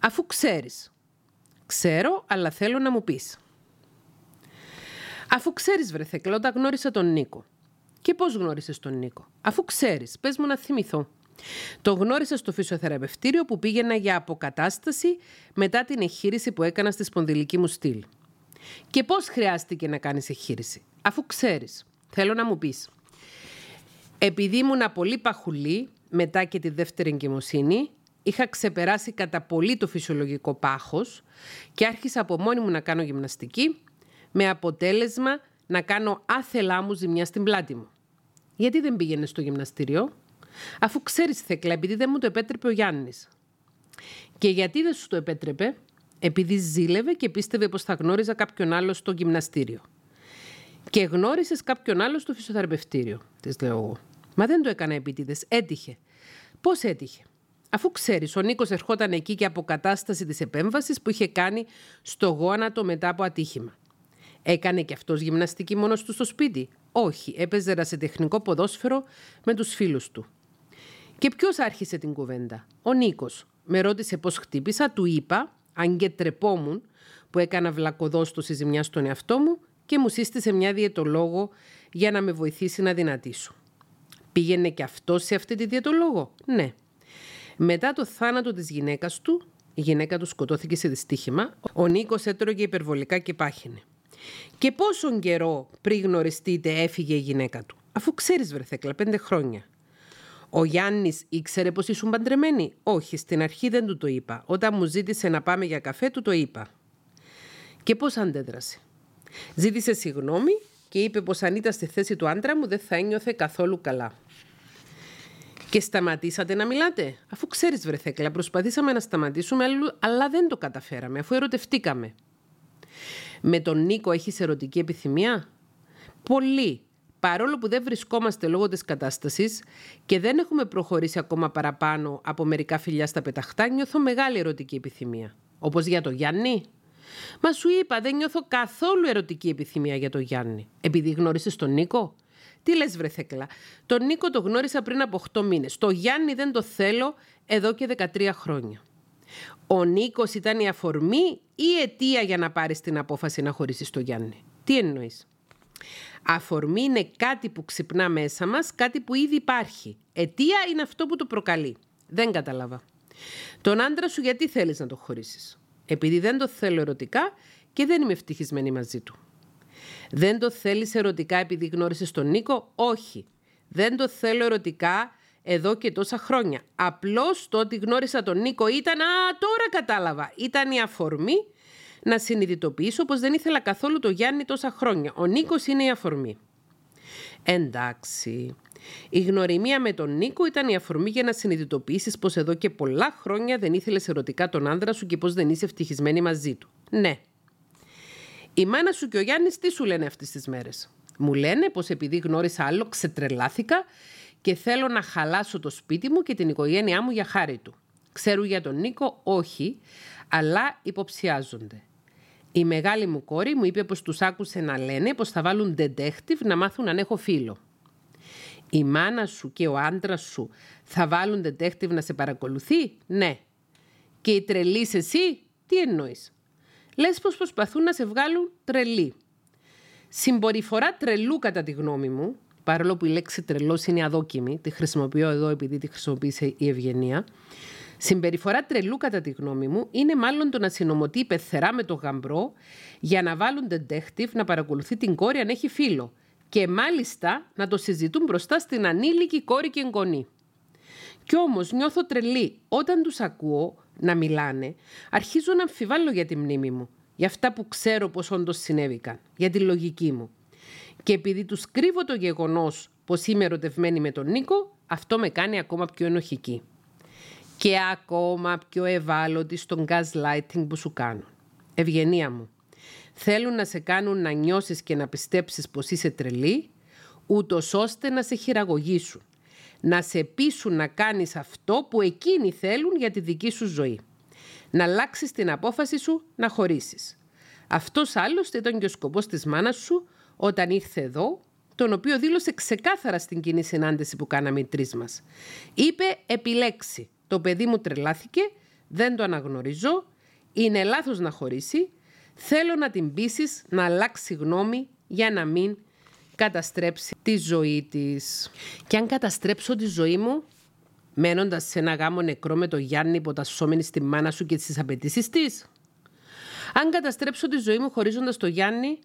Αφού ξέρεις. Ξέρω, αλλά θέλω να μου πεις. Αφού ξέρεις βρεθέκλα, όταν γνώρισα τον Νίκο. Και πώς γνώρισες τον Νίκο; Αφού ξέρεις, πες μου να θυμηθώ. Το γνώρισα στο φυσιοθεραπευτήριο που πήγαινα για αποκατάσταση μετά την εγχείρηση που έκανα στη σπονδυλική μου στήλη. Και πώς χρειάστηκε να κάνεις εγχείρηση, αφού ξέρεις. Θέλω να μου πεις. Επειδή ήμουν πολύ παχουλή μετά και τη δεύτερη εγκυμοσύνη, είχα ξεπεράσει κατά πολύ το φυσιολογικό πάχος και άρχισα από μόνη μου να κάνω γυμναστική με αποτέλεσμα να κάνω άθελά μου ζημιά στην πλάτη μου. Γιατί δεν πήγαινες στο γυμναστήριο, Αφού ξέρεις, Θεκλά, επειδή δεν μου το επέτρεπε ο Γιάννης. Και γιατί δεν σου το επέτρεπε, επειδή ζήλευε και πίστευε πως θα γνώριζα κάποιον άλλο στο γυμναστήριο. Και γνώρισες κάποιον άλλο στο φυσιοθεραπευτήριο, της λέω εγώ. Μα δεν το έκανα επίτηδες, έτυχε. Πώς έτυχε; Αφού ξέρεις, ο Νίκος ερχόταν εκεί και αποκατάσταση της επέμβασης που είχε κάνει στο γόνατο μετά από ατύχημα. Έκανε και αυτός γυμναστική μόνος του στο σπίτι. Όχι, έπαιζε σε τεχνικό ποδόσφαιρο με τους φίλους του. Και ποιος άρχισε την κουβέντα; Ο Νίκος. Με ρώτησε πώς χτύπησα, του είπα, αν και τρεπόμουν, που έκανα βλακοδόστοση ζημιά στον εαυτό μου και μου σύστησε μια διαιτολόγο για να με βοηθήσει να δυνατήσω. Πήγαινε και αυτός σε αυτή τη διαιτολόγο; Ναι. Μετά το θάνατο της γυναίκας του, η γυναίκα του σκοτώθηκε σε δυστύχημα, ο Νίκος έτρωγε υπερβολικά και πάχινε. Και πόσον καιρό πριν γνωριστείτε έφυγε η γυναίκα του; Αφού ξέρεις βρεθέκλα, πέντε χρόνια. Ο Γιάννης ήξερε πως ήσουν παντρεμένη; Όχι, στην αρχή δεν του το είπα. Όταν μου ζήτησε να πάμε για καφέ, του το είπα. Και πώς αντέδρασε; Ζήτησε συγγνώμη και είπε πως αν ήταν στη θέση του άντρα μου δεν θα ένιωθε καθόλου καλά. Και σταματήσατε να μιλάτε; Αφού ξέρεις, Βρεθέκλα, προσπαθήσαμε να σταματήσουμε, αλλά δεν το καταφέραμε, αφού ερωτευτήκαμε. Με τον Νίκο έχεις ερωτική επιθυμία; Πολύ παρόλο που δεν βρισκόμαστε λόγω της κατάστασης και δεν έχουμε προχωρήσει ακόμα παραπάνω από μερικά φιλιά στα πεταχτά, νιώθω μεγάλη ερωτική επιθυμία. Όπως για το Γιάννη. Μα σου είπα, δεν νιώθω καθόλου ερωτική επιθυμία για το Γιάννη. Επειδή γνώρισες τον Νίκο; Τι λες βρε Θέκλα; Τον Νίκο το γνώρισα πριν από 8 μήνες. Το Γιάννη δεν το θέλω εδώ και 13 χρόνια. Ο Νίκος ήταν η αφορμή ή η αιτία για να πάρεις την απόφαση να χωρίσεις το Γιάννη; Τι εννοείς; Αφορμή είναι κάτι που ξυπνά μέσα μας, κάτι που ήδη υπάρχει. Αιτία είναι αυτό που το προκαλεί. Δεν κατάλαβα. Τον άντρα σου γιατί θέλεις να το χωρίσεις; Επειδή δεν το θέλω ερωτικά και δεν είμαι ευτυχισμένη μαζί του. Δεν το θέλεις ερωτικά επειδή γνώρισες τον Νίκο; Όχι. Δεν το θέλω ερωτικά εδώ και τόσα χρόνια. Απλώς το ότι γνώρισα τον Νίκο ήταν, α, τώρα κατάλαβα, ήταν η αφορμή να συνειδητοποιήσω πως δεν ήθελα καθόλου το Γιάννη τόσα χρόνια. Ο Νίκος είναι η αφορμή. Εντάξει. Η γνωριμία με τον Νίκο ήταν η αφορμή για να συνειδητοποιήσεις πως εδώ και πολλά χρόνια δεν ήθελες ερωτικά τον άντρα σου και πως δεν είσαι ευτυχισμένη μαζί του. Ναι. Η μάνα σου και ο Γιάννης τι σου λένε αυτές τις μέρες; Μου λένε πως επειδή γνώρισα άλλο, ξετρελάθηκα και θέλω να χαλάσω το σπίτι μου και την οικογένειά μου για χάρη του. Ξέρουν για τον Νίκο, όχι, αλλά υποψιάζονται. Η μεγάλη μου κόρη μου είπε πως τους άκουσε να λένε πως θα βάλουν detective να μάθουν αν έχω φίλο. Η μάνα σου και ο άντρας σου θα βάλουν detective να σε παρακολουθεί, ναι. Και η τρελής εσύ, τι εννοείς; Λες πως προσπαθούν να σε βγάλουν τρελή. Συμπεριφορά τρελού κατά τη γνώμη μου, παρόλο που η λέξη τρελός είναι αδόκιμη, τη χρησιμοποιώ εδώ επειδή τη χρησιμοποίησε η Ευγενία. Συμπεριφορά τρελού, κατά τη γνώμη μου, είναι μάλλον το να συνομωτεί πεθερά με το γαμπρό για να βάλουν detective να παρακολουθεί την κόρη αν έχει φίλο. Και μάλιστα να το συζητούν μπροστά στην ανήλικη κόρη και εγγονή. Κι όμως νιώθω τρελή όταν τους ακούω να μιλάνε, αρχίζω να αμφιβάλλω για τη μνήμη μου, για αυτά που ξέρω πως όντως συνέβηκαν, για τη λογική μου. Και επειδή τους κρύβω το γεγονός πως είμαι ερωτευμένη με τον Νίκο, αυτό με κάνει ακόμα πιο ενοχική. Και ακόμα πιο ευάλωτη στον gaslighting που σου κάνουν. Ευγενία μου. Θέλουν να σε κάνουν να νιώσεις και να πιστέψεις πως είσαι τρελή, ούτως ώστε να σε χειραγωγήσουν. Να σε πείσουν να κάνεις αυτό που εκείνοι θέλουν για τη δική σου ζωή. Να αλλάξεις την απόφαση σου να χωρίσεις. Αυτός άλλωστε ήταν και ο σκοπός της μάνας σου όταν ήρθε εδώ, τον οποίο δήλωσε ξεκάθαρα στην κοινή συνάντηση που κάναμε οι τρεις μας. Είπε επιλέξει. Το παιδί μου τρελάθηκε, δεν το αναγνωρίζω, είναι λάθος να χωρίσει, θέλω να την πείσεις να αλλάξει γνώμη για να μην καταστρέψει τη ζωή της. Και αν καταστρέψω τη ζωή μου, μένοντας σε ένα γάμο νεκρό με το Γιάννη υποτασσόμενη στη μάνα σου και τις απαιτήσεις της. Αν καταστρέψω τη ζωή μου χωρίζοντας το Γιάννη,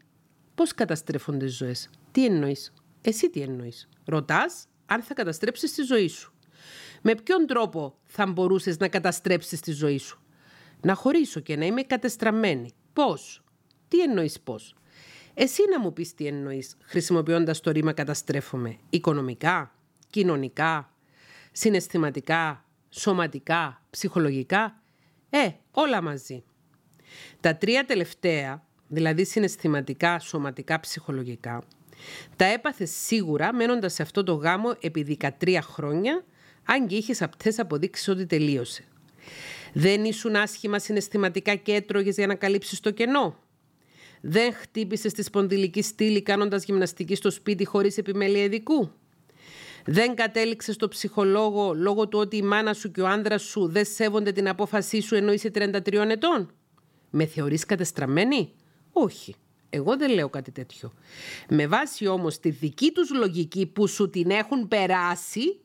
Πώς καταστρέφονται οι ζωές, Τι εννοείς, Εσύ τι εννοείς; Ρωτάς αν θα καταστρέψεις τη ζωή σου. Με ποιον τρόπο θα μπορούσες να καταστρέψεις τη ζωή σου; Να χωρίσω και να είμαι κατεστραμμένη. Πώς; Τι εννοείς πώς; Εσύ να μου πεις τι εννοείς χρησιμοποιώντας το ρήμα καταστρέφομαι. Οικονομικά, κοινωνικά, συναισθηματικά, σωματικά, ψυχολογικά. Ε, όλα μαζί. Τα τρία τελευταία δηλαδή συναισθηματικά, σωματικά, ψυχολογικά, τα έπαθε σίγουρα μένοντας σε αυτό το γάμο επί 13 χρόνια, αν και είχες απτές αποδείξεις ότι τελείωσε. Δεν ήσουν άσχημα συναισθηματικά και έτρωγες για να καλύψεις το κενό. Δεν χτύπησες στη σπονδυλική στήλη κάνοντας γυμναστική στο σπίτι χωρίς επιμέλεια ειδικού. Δεν κατέληξες στο ψυχολόγο λόγω του ότι η μάνα σου και ο άνδρας σου δεν σέβονται την απόφασή σου ενώ είσαι 33 ετών. Με θεωρείς κατεστραμμένη; Όχι. Εγώ δεν λέω κάτι τέτοιο. Με βάση όμως τη δική τους λογική που σου την έχουν περάσει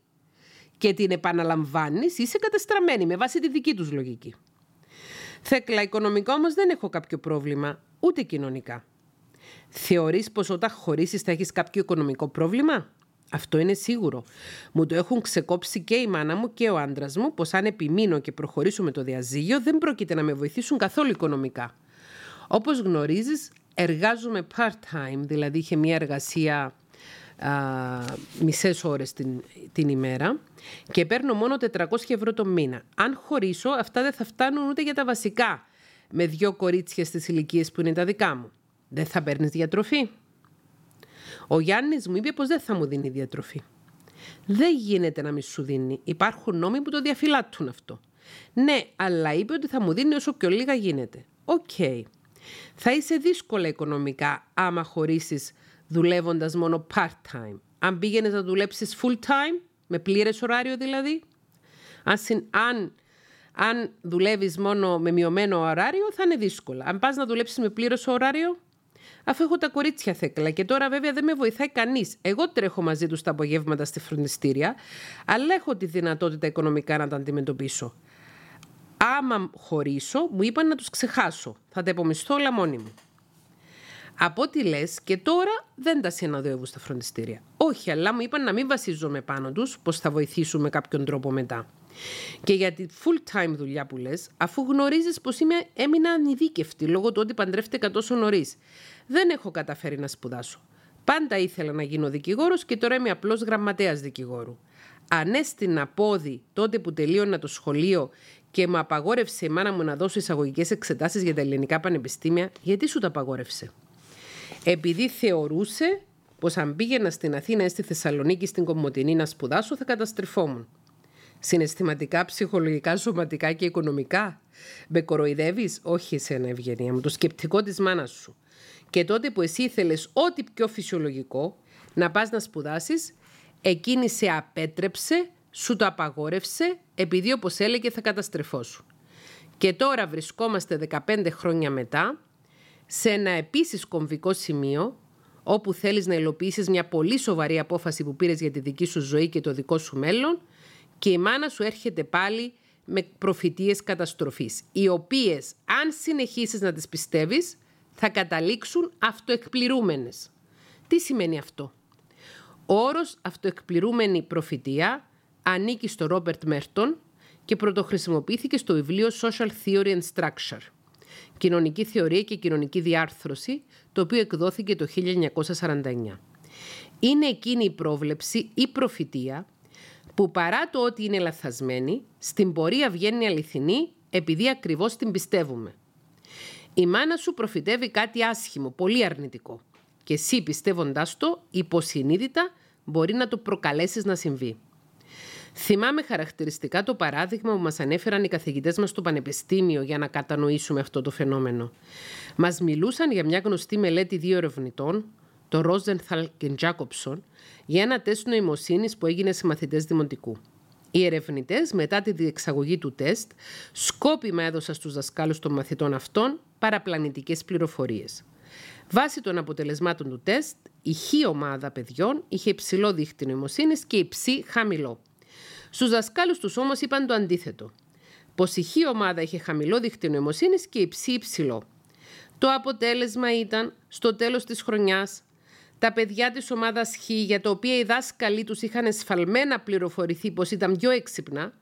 και την επαναλαμβάνεις, είσαι κατεστραμμένη με βάση τη δική τους λογική. Θέκλα, οικονομικά όμως δεν έχω κάποιο πρόβλημα, ούτε κοινωνικά. Θεωρείς πως όταν χωρίσεις θα έχεις κάποιο οικονομικό πρόβλημα; Αυτό είναι σίγουρο. Μου το έχουν ξεκόψει και η μάνα μου και ο άντρας μου πως αν επιμείνω και προχωρήσω με το διαζύγιο δεν πρόκειται να με βοηθήσουν καθόλου οικονομικά. Όπως γνωρίζεις, εργάζομαι part-time, δηλαδή είχε μια εργασία α, μισές ώρες την, την ημέρα και παίρνω μόνο 400 ευρώ το μήνα. Αν χωρίσω, αυτά δεν θα φτάνουν ούτε για τα βασικά με δυο κορίτσια στις ηλικίες που είναι τα δικά μου. Δεν θα παίρνεις διατροφή. Ο Γιάννης μου είπε πως δεν θα μου δίνει διατροφή. Δεν γίνεται να μη σου δίνει. Υπάρχουν νόμοι που το διαφυλάττουν αυτό. Ναι, αλλά είπε ότι θα μου δίνει όσο πιο λίγα γίνεται. Οκ. Θα είσαι δύσκολα οικονομικά άμα χωρίσεις δουλεύοντας μόνο part-time. Αν πήγαινες να δουλέψεις full-time, με πλήρες ωράριο δηλαδή, αν, αν, αν δουλεύεις μόνο με μειωμένο ωράριο θα είναι δύσκολα. Αν πας να δουλέψεις με πλήρες ωράριο, αφού έχω τα κορίτσια θέκλα και τώρα βέβαια δεν με βοηθάει κανείς. Εγώ τρέχω μαζί τους τα απογεύματα στη φροντιστήρια, αλλά έχω τη δυνατότητα οικονομικά να τα αντιμετωπίσω. Άμα χωρίσω, μου είπαν να τους ξεχάσω. Θα τα υπομισθώ όλα μόνη μου. Από ό,τι λες, και τώρα δεν τα συναδεύω στα φροντιστήρια. Όχι, αλλά μου είπαν να μην βασίζομαι πάνω τους, πως θα βοηθήσουν με κάποιον τρόπο μετά. Και για τη full time δουλειά που λες, αφού γνωρίζεις πως είμαι, έμεινα ανειδίκευτη λόγω του ότι παντρεύτηκα τόσο νωρίς. Δεν έχω καταφέρει να σπουδάσω. Πάντα ήθελα να γίνω δικηγόρος και τώρα είμαι απλό γραμματέας δικηγόρου. Αν έστεινα πόδι τότε που τελείωνα το σχολείο και μου απαγόρευσε η μάνα μου να δώσω εισαγωγικές εξετάσεις για τα ελληνικά πανεπιστήμια, γιατί σου τα απαγόρευσε; Επειδή θεωρούσε πως αν πήγαινα στην Αθήνα ή στη Θεσσαλονίκη στην Κομωτινή να σπουδάσω θα καταστρεφόμουν. Συναισθηματικά, ψυχολογικά, σωματικά και οικονομικά. Με κοροϊδεύεις, όχι εσένα Ευγενία μου, το σκεπτικό της μάνας σου. Και τότε που εσύ ήθελες ό,τι πιο φυσιολογικό, να πας να σπουδάσεις, εκείνη σε απέτρεψε, σου το απαγόρευσε, επειδή όπως έλεγε θα καταστρεφώσουν. Και τώρα βρισκόμαστε 15 χρόνια μετά σε ένα επίσης κομβικό σημείο όπου θέλεις να υλοποιήσεις μια πολύ σοβαρή απόφαση που πήρες για τη δική σου ζωή και το δικό σου μέλλον και η μάνα σου έρχεται πάλι με προφητείες καταστροφής, οι οποίες αν συνεχίσεις να τις πιστεύεις θα καταλήξουν αυτοεκπληρούμενες. Τι σημαίνει αυτό; Ο όρος αυτοεκπληρούμενη προφητεία ανήκει στο Ρόμπερτ Μέρτον και πρωτοχρησιμοποιήθηκε στο βιβλίο Social Theory and Structure κοινωνική θεωρία και κοινωνική διάρθρωση, το οποίο εκδόθηκε το 1949. Είναι εκείνη η πρόβλεψη ή προφητεία που παρά το ότι είναι λαθασμένη, στην πορεία βγαίνει αληθινή επειδή ακριβώς την πιστεύουμε. Η μάνα σου προφητεύει κάτι άσχημο, πολύ αρνητικό και εσύ πιστεύοντάς το υποσυνείδητα μπορεί να το προκαλέσεις να συμβεί. Θυμάμαι χαρακτηριστικά το παράδειγμα που μας ανέφεραν οι καθηγητές μας στο Πανεπιστήμιο για να κατανοήσουμε αυτό το φαινόμενο. Μας μιλούσαν για μια γνωστή μελέτη δύο ερευνητών, το Ρόζενθαλ και Τζάκοψον, για ένα τεστ νοημοσύνης που έγινε σε μαθητές δημοτικού. Οι ερευνητές, μετά τη διεξαγωγή του τεστ, σκόπιμα έδωσαν στους δασκάλους των μαθητών αυτών παραπλανητικές πληροφορίες. Βάσει των αποτελεσμάτων του τεστ, η χ ομάδα παιδιών είχε υψηλό δίχτυ νοημοσύνης και η ψ χαμηλό. Στους δασκάλους τους όμως είπαν το αντίθετο. Πως η χ ομάδα είχε χαμηλό δίχτυ νοημοσύνης και η ψ υψηλό. Το αποτέλεσμα ήταν, στο τέλος της χρονιάς, τα παιδιά της ομάδας Χ, για τα οποία οι δάσκαλοι τους είχαν εσφαλμένα πληροφορηθεί πως ήταν πιο έξυπνα,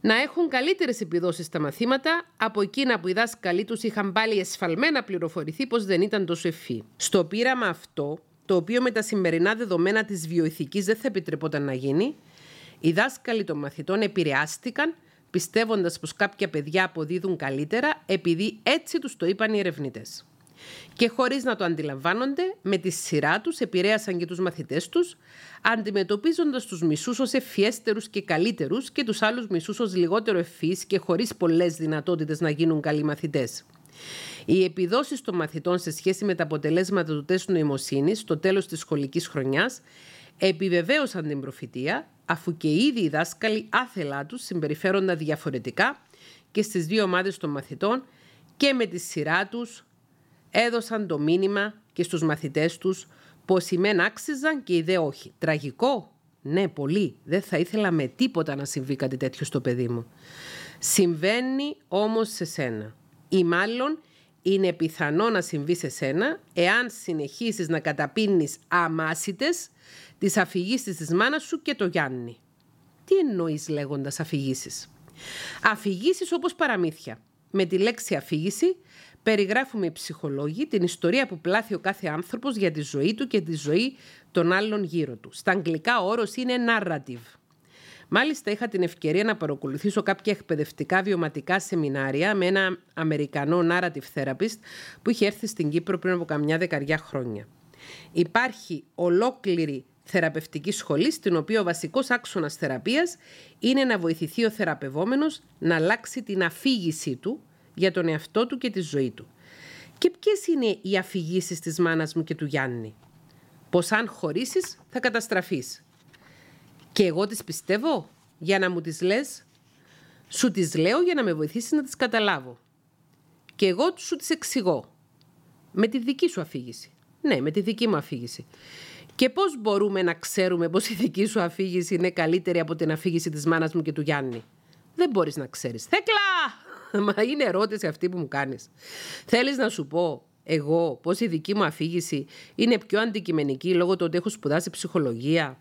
να έχουν καλύτερες επιδόσεις στα μαθήματα από εκείνα που οι δάσκαλοι τους είχαν πάλι εσφαλμένα πληροφορηθεί πως δεν ήταν τόσο ευφύ. Στο πείραμα αυτό, το οποίο με τα σημερινά δεδομένα της βιοειθικής δεν θα επιτρεπόταν να γίνει, οι δάσκαλοι των μαθητών επηρεάστηκαν πιστεύοντας πως κάποια παιδιά αποδίδουν καλύτερα επειδή έτσι τους το είπαν οι ερευνητές. Και χωρίς να το αντιλαμβάνονται, με τη σειρά τους επηρέασαν και τους μαθητές τους, αντιμετωπίζοντας τους μισούς ως ευφιέστερους και καλύτερους και τους άλλους μισούς ως λιγότερο ευφύς και χωρίς πολλές δυνατότητες να γίνουν καλοί μαθητές. Οι επιδόσεις των μαθητών σε σχέση με τα αποτελέσματα του τεστ νοημοσύνης στο τέλος της σχολικής χρονιάς επιβεβαίωσαν την προφητεία, αφού και ήδη οι δάσκαλοι άθελά τους συμπεριφέρονταν διαφορετικά και στις δύο ομάδες των μαθητών και με τη σειρά τους έδωσαν το μήνυμα και στους μαθητές τους πως οι μεν άξιζαν και οι δε όχι. Τραγικό; Ναι, πολύ. Δεν θα ήθελα με τίποτα να συμβεί κάτι τέτοιο στο παιδί μου. Συμβαίνει όμως σε σένα. Ή μάλλον είναι πιθανό να συμβεί σε σένα εάν συνεχίσεις να καταπίνεις αμάσιτες τις αφηγήσεις της μάνας σου και το Γιάννη. Τι εννοείς λέγοντας αφηγήσεις; Αφηγήσεις όπως παραμύθια. Με τη λέξη αφήγηση περιγράφουμε οι ψυχολόγοι την ιστορία που πλάθει ο κάθε άνθρωπος για τη ζωή του και τη ζωή των άλλων γύρω του. Στα αγγλικά ο όρος είναι narrative. Μάλιστα είχα την ευκαιρία να παρακολουθήσω κάποια εκπαιδευτικά βιωματικά σεμινάρια με ένα Αμερικανό narrative therapist που είχε έρθει στην Κύπρο πριν από καμιά δεκαριά χρόνια. Υπάρχει ολόκληρη θεραπευτική σχολή, στην οποία ο βασικός άξονας θεραπείας είναι να βοηθηθεί ο θεραπευόμενος να αλλάξει την αφήγησή του για τον εαυτό του και τη ζωή του. Και ποιες είναι οι αφηγήσεις της μάνας μου και του Γιάννη; Πως αν χωρίσεις θα καταστραφείς. Και εγώ τις πιστεύω για να μου τις λες. Σου τις λέω για να με βοηθήσεις να τις καταλάβω. Και εγώ σου τις εξηγώ. Με τη δική σου αφήγηση. Ναι, με τη δική μου αφήγηση. Και πώς μπορούμε να ξέρουμε πως η δική σου αφήγηση είναι καλύτερη από την αφήγηση της μάνας μου και του Γιάννη; Δεν μπορείς να ξέρεις. Θέκλα! Μα είναι ερώτηση αυτή που μου κάνεις. Θέλεις να σου πω εγώ πως η δική μου αφήγηση είναι πιο αντικειμενική λόγω του ότι έχω σπουδάσει ψυχολογία;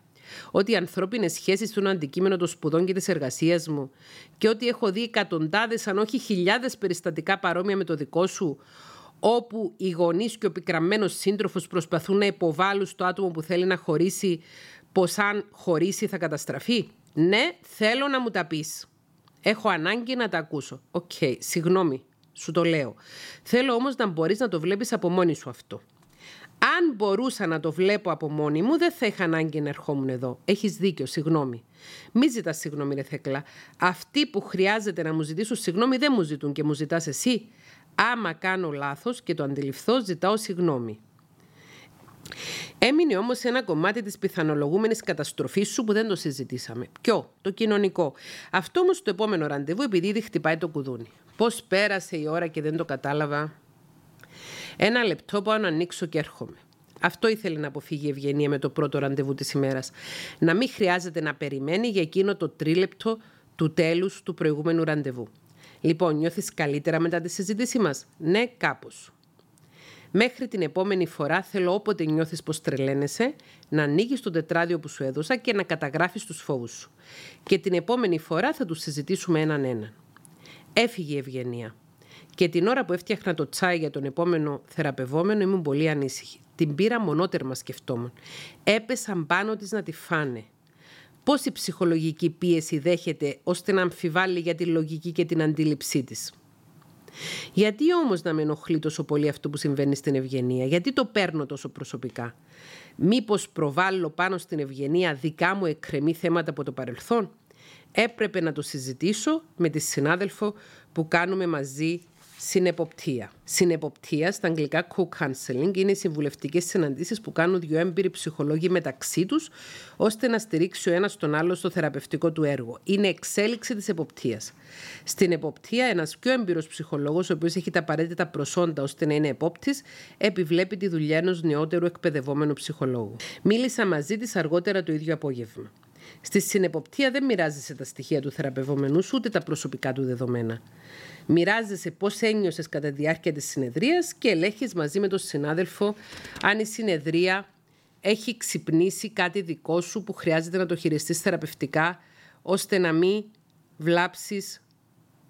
Ότι οι ανθρώπινες σχέσεις του αντικείμενο των σπουδών και της εργασίας μου και ότι έχω δει εκατοντάδες, αν όχι χιλιάδες περιστατικά παρόμοια με το δικό σου, όπου οι γονείς και ο πικραμένος σύντροφος προσπαθούν να υποβάλουν στο άτομο που θέλει να χωρίσει πως αν χωρίσει θα καταστραφεί. Ναι, θέλω να μου τα πεις. Έχω ανάγκη να τα ακούσω. OK, okay, συγγνώμη, σου το λέω. Θέλω όμως να μπορείς να το βλέπεις από μόνη σου αυτό. Αν μπορούσα να το βλέπω από μόνη μου, δεν θα είχα ανάγκη να ερχόμουν εδώ. Έχεις δίκιο, συγγνώμη. Μη ζητάς συγγνώμη, ρε Θέκλα. Αυτοί που χρειάζεται να μου ζητήσουν συγγνώμη δεν μου ζητούν και μου ζητάς εσύ. Άμα κάνω λάθος και το αντιληφθώ, ζητάω συγγνώμη. Έμεινε όμως ένα κομμάτι της πιθανολογούμενης καταστροφής σου που δεν το συζητήσαμε. Ποιο, το κοινωνικό. Αυτό όμως το επόμενο ραντεβού, επειδή ήδη χτυπάει το κουδούνι. Πώς πέρασε η ώρα και δεν το κατάλαβα; Ένα λεπτό πάω να ανοίξω και έρχομαι. Αυτό ήθελε να αποφύγει η Ευγενία με το πρώτο ραντεβού της ημέρας. Να μην χρειάζεται να περιμένει για εκείνο το τρίλεπτο του τέλους του προηγούμενου ραντεβού. Λοιπόν, νιώθεις καλύτερα μετά τη συζήτησή μας; Ναι, κάπως. Μέχρι την επόμενη φορά θέλω όποτε νιώθεις πως τρελαίνεσαι να ανοίγεις το τετράδιο που σου έδωσα και να καταγράφεις τους φόβους σου. Και την επόμενη φορά θα τους συζητήσουμε έναν έναν. Έφυγε η Ευγενία. Και την ώρα που έφτιαχνα το τσάι για τον επόμενο θεραπευόμενο ήμουν πολύ ανήσυχη. Την πήρα μονότερμα σκεφτόμουν. Έπεσαν πάνω της να τη φάνε. Πόση ψυχολογική πίεση δέχεται ώστε να αμφιβάλλει για τη λογική και την αντίληψή της; Γιατί όμως να με ενοχλεί τόσο πολύ αυτό που συμβαίνει στην ευγενία, γιατί το παίρνω τόσο προσωπικά; Μήπως προβάλλω πάνω στην ευγενία δικά μου εκκρεμή θέματα από το παρελθόν; Έπρεπε να το συζητήσω με τη συνάδελφο που κάνουμε μαζί Συνεποπτεία. Συνεποπτεία, στα αγγλικά co-counseling, είναι οι συμβουλευτικές συναντήσεις που κάνουν δύο έμπειροι ψυχολόγοι μεταξύ τους, ώστε να στηρίξει ο ένας τον άλλο στο θεραπευτικό του έργο. Είναι εξέλιξη της εποπτείας. Στην εποπτεία, ένας πιο έμπειρος ψυχολόγος, ο οποίος έχει τα απαραίτητα προσόντα ώστε να είναι επόπτης, επιβλέπει τη δουλειά ενός νεότερου εκπαιδευόμενου ψυχολόγου. Μίλησα μαζί της αργότερα το ίδιο απόγευμα. Στη συνεποπτεία δεν μοιράζεσαι τα στοιχεία του θεραπευόμενου ούτε τα προσωπικά του δεδομένα. Μοιράζεσαι πώς ένιωσες κατά τη διάρκεια της συνεδρίας και ελέγχεις μαζί με τον συνάδελφο αν η συνεδρία έχει ξυπνήσει κάτι δικό σου που χρειάζεται να το χειριστείς θεραπευτικά ώστε να μην βλάψεις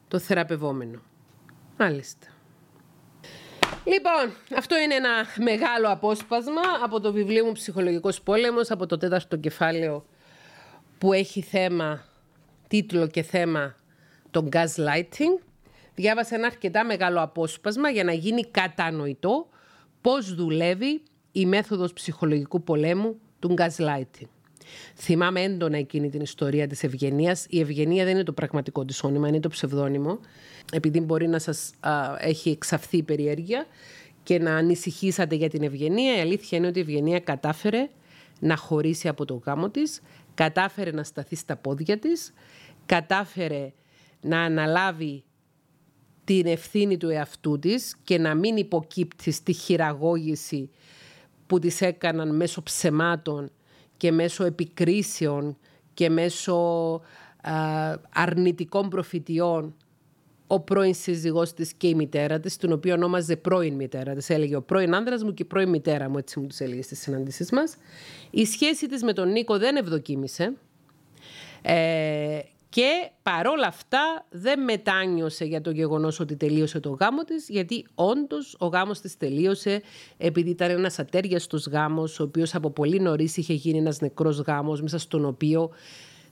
το θεραπευόμενο. Μάλιστα. Λοιπόν, αυτό είναι ένα μεγάλο απόσπασμα από το βιβλίο μου «Ψυχολογικός πόλεμος», από το τέταρτο κεφάλαιο που έχει θέμα, τίτλο και θέμα το gaslighting. Διάβασα ένα αρκετά μεγάλο απόσπασμα για να γίνει κατανοητό πώς δουλεύει η μέθοδος ψυχολογικού πολέμου του gaslighting. Θυμάμαι έντονα εκείνη την ιστορία της Ευγενίας. Η Ευγενία δεν είναι το πραγματικό της όνομα, είναι το ψευδόνυμο. Επειδή μπορεί να σας έχει εξαφθεί η περιέργεια και να ανησυχήσατε για την Ευγενία, η αλήθεια είναι ότι η Ευγενία κατάφερε να χωρίσει από το γάμο της κατάφερε να σταθεί στα πόδια της, κατάφερε να αναλάβει την ευθύνη του εαυτού της και να μην υποκύπτει στη χειραγώγηση που της έκαναν μέσω ψεμάτων και μέσω επικρίσεων και μέσω αρνητικών προφητιών ο πρώην σύζυγός της και η μητέρα της, την οποία ονόμαζε πρώην μητέρα της. Έλεγε ο πρώην άνδρας μου και η πρώην μητέρα μου, έτσι μου τους έλεγε στις συναντήσεις μας. Η σχέση της με τον Νίκο δεν ευδοκίμησε ε, και παρόλα αυτά δεν μετάνιωσε για το γεγονός ότι τελείωσε το γάμο της, γιατί όντως ο γάμος της τελείωσε επειδή ήταν ένας ατέριαστος γάμος, ο οποίος από πολύ νωρίς είχε γίνει ένας νεκρός γάμος, μέσα στον οποίο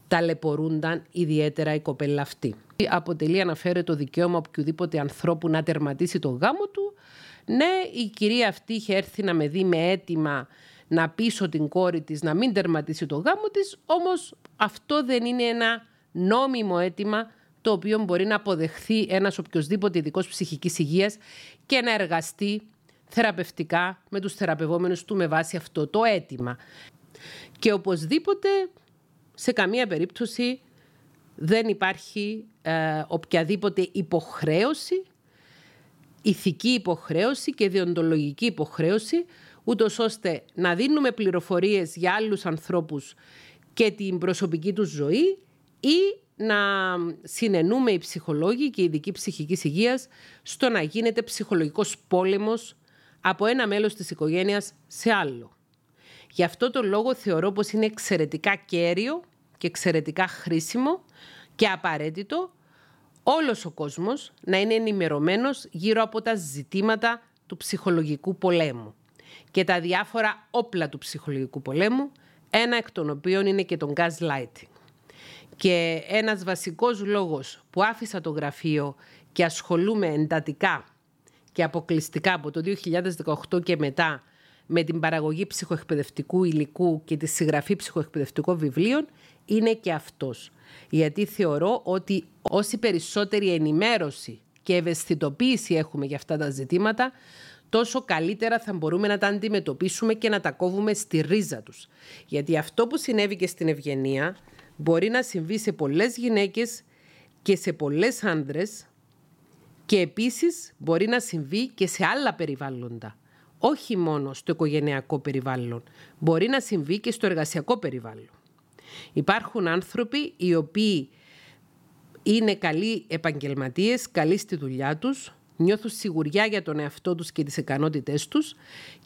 ταλαιπωρούνταν ιδιαίτερα η κοπέλα αυτή. Αποτελεί, αναφέρεται, το δικαίωμα οποιοδήποτε ανθρώπου να τερματίσει το γάμο του, Ναι, η κυρία αυτή είχε έρθει να με δει με αίτημα να πείσω την κόρη της να μην τερματίσει το γάμο της, όμως αυτό δεν είναι ένα νόμιμο αίτημα το οποίο μπορεί να αποδεχθεί ένας οποιοδήποτε ειδικός ψυχικής υγείας και να εργαστεί θεραπευτικά με τους θεραπευόμενους του με βάση αυτό το αίτημα. Και οπωσδήποτε σε καμία περίπτωση δεν υπάρχει ε, οποιαδήποτε υποχρέωση, ηθική υποχρέωση και διοντολογική υποχρέωση, ούτως ώστε να δίνουμε πληροφορίες για άλλους ανθρώπους και την προσωπική τους ζωή ή να συνενούμε οι ψυχολόγοι και οι ειδικοί ψυχικής υγείας στο να γίνεται ψυχολογικός πόλεμος από ένα μέλος της οικογένειας σε άλλο. Γι' αυτό το λόγο θεωρώ πως είναι εξαιρετικά κέριο και εξαιρετικά χρήσιμο και απαραίτητο όλος ο κόσμος να είναι ενημερωμένος γύρω από τα ζητήματα του ψυχολογικού πολέμου και τα διάφορα όπλα του ψυχολογικού πολέμου, ένα εκ των οποίων είναι και το gaslighting. Και ένας βασικός λόγος που άφησα το γραφείο και ασχολούμαι εντατικά και αποκλειστικά από το 2018 και μετά με την παραγωγή ψυχοεκπαιδευτικού υλικού και τη συγγραφή ψυχοεκπαιδευτικών βιβλίων είναι και αυτός. Γιατί θεωρώ ότι όση περισσότερη ενημέρωση και ευαισθητοποίηση έχουμε για αυτά τα ζητήματα, τόσο καλύτερα θα μπορούμε να τα αντιμετωπίσουμε και να τα κόβουμε στη ρίζα τους. Γιατί αυτό που συνέβη και στην Ευγενία μπορεί να συμβεί σε πολλές γυναίκες και σε πολλές άντρες και επίσης μπορεί να συμβεί και σε άλλα περιβάλλοντα. Όχι μόνο στο οικογενειακό περιβάλλον. Μπορεί να συμβεί και στο εργασιακό περιβάλλον. Υπάρχουν άνθρωποι οι οποίοι είναι καλοί επαγγελματίες, καλοί στη δουλειά τους, νιώθουν σιγουριά για τον εαυτό τους και τις ικανότητές τους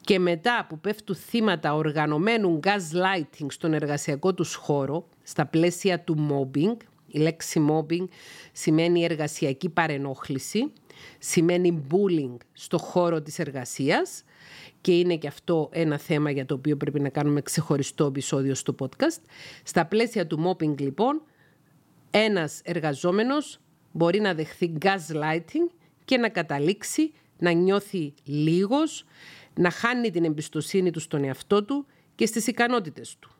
και μετά που πέφτουν θύματα οργανωμένου gaslighting στον εργασιακό τους χώρο, στα πλαίσια του mobbing, η λέξη mobbing σημαίνει εργασιακή παρενόχληση, σημαίνει bullying στο χώρο της εργασίας και είναι και αυτό ένα θέμα για το οποίο πρέπει να κάνουμε ξεχωριστό επεισόδιο στο podcast. Στα πλαίσια του mobbing λοιπόν, ένας εργαζόμενος μπορεί να δεχθεί gaslighting και να καταλήξει να νιώθει λίγος, να χάνει την εμπιστοσύνη του στον εαυτό του και στις ικανότητες του.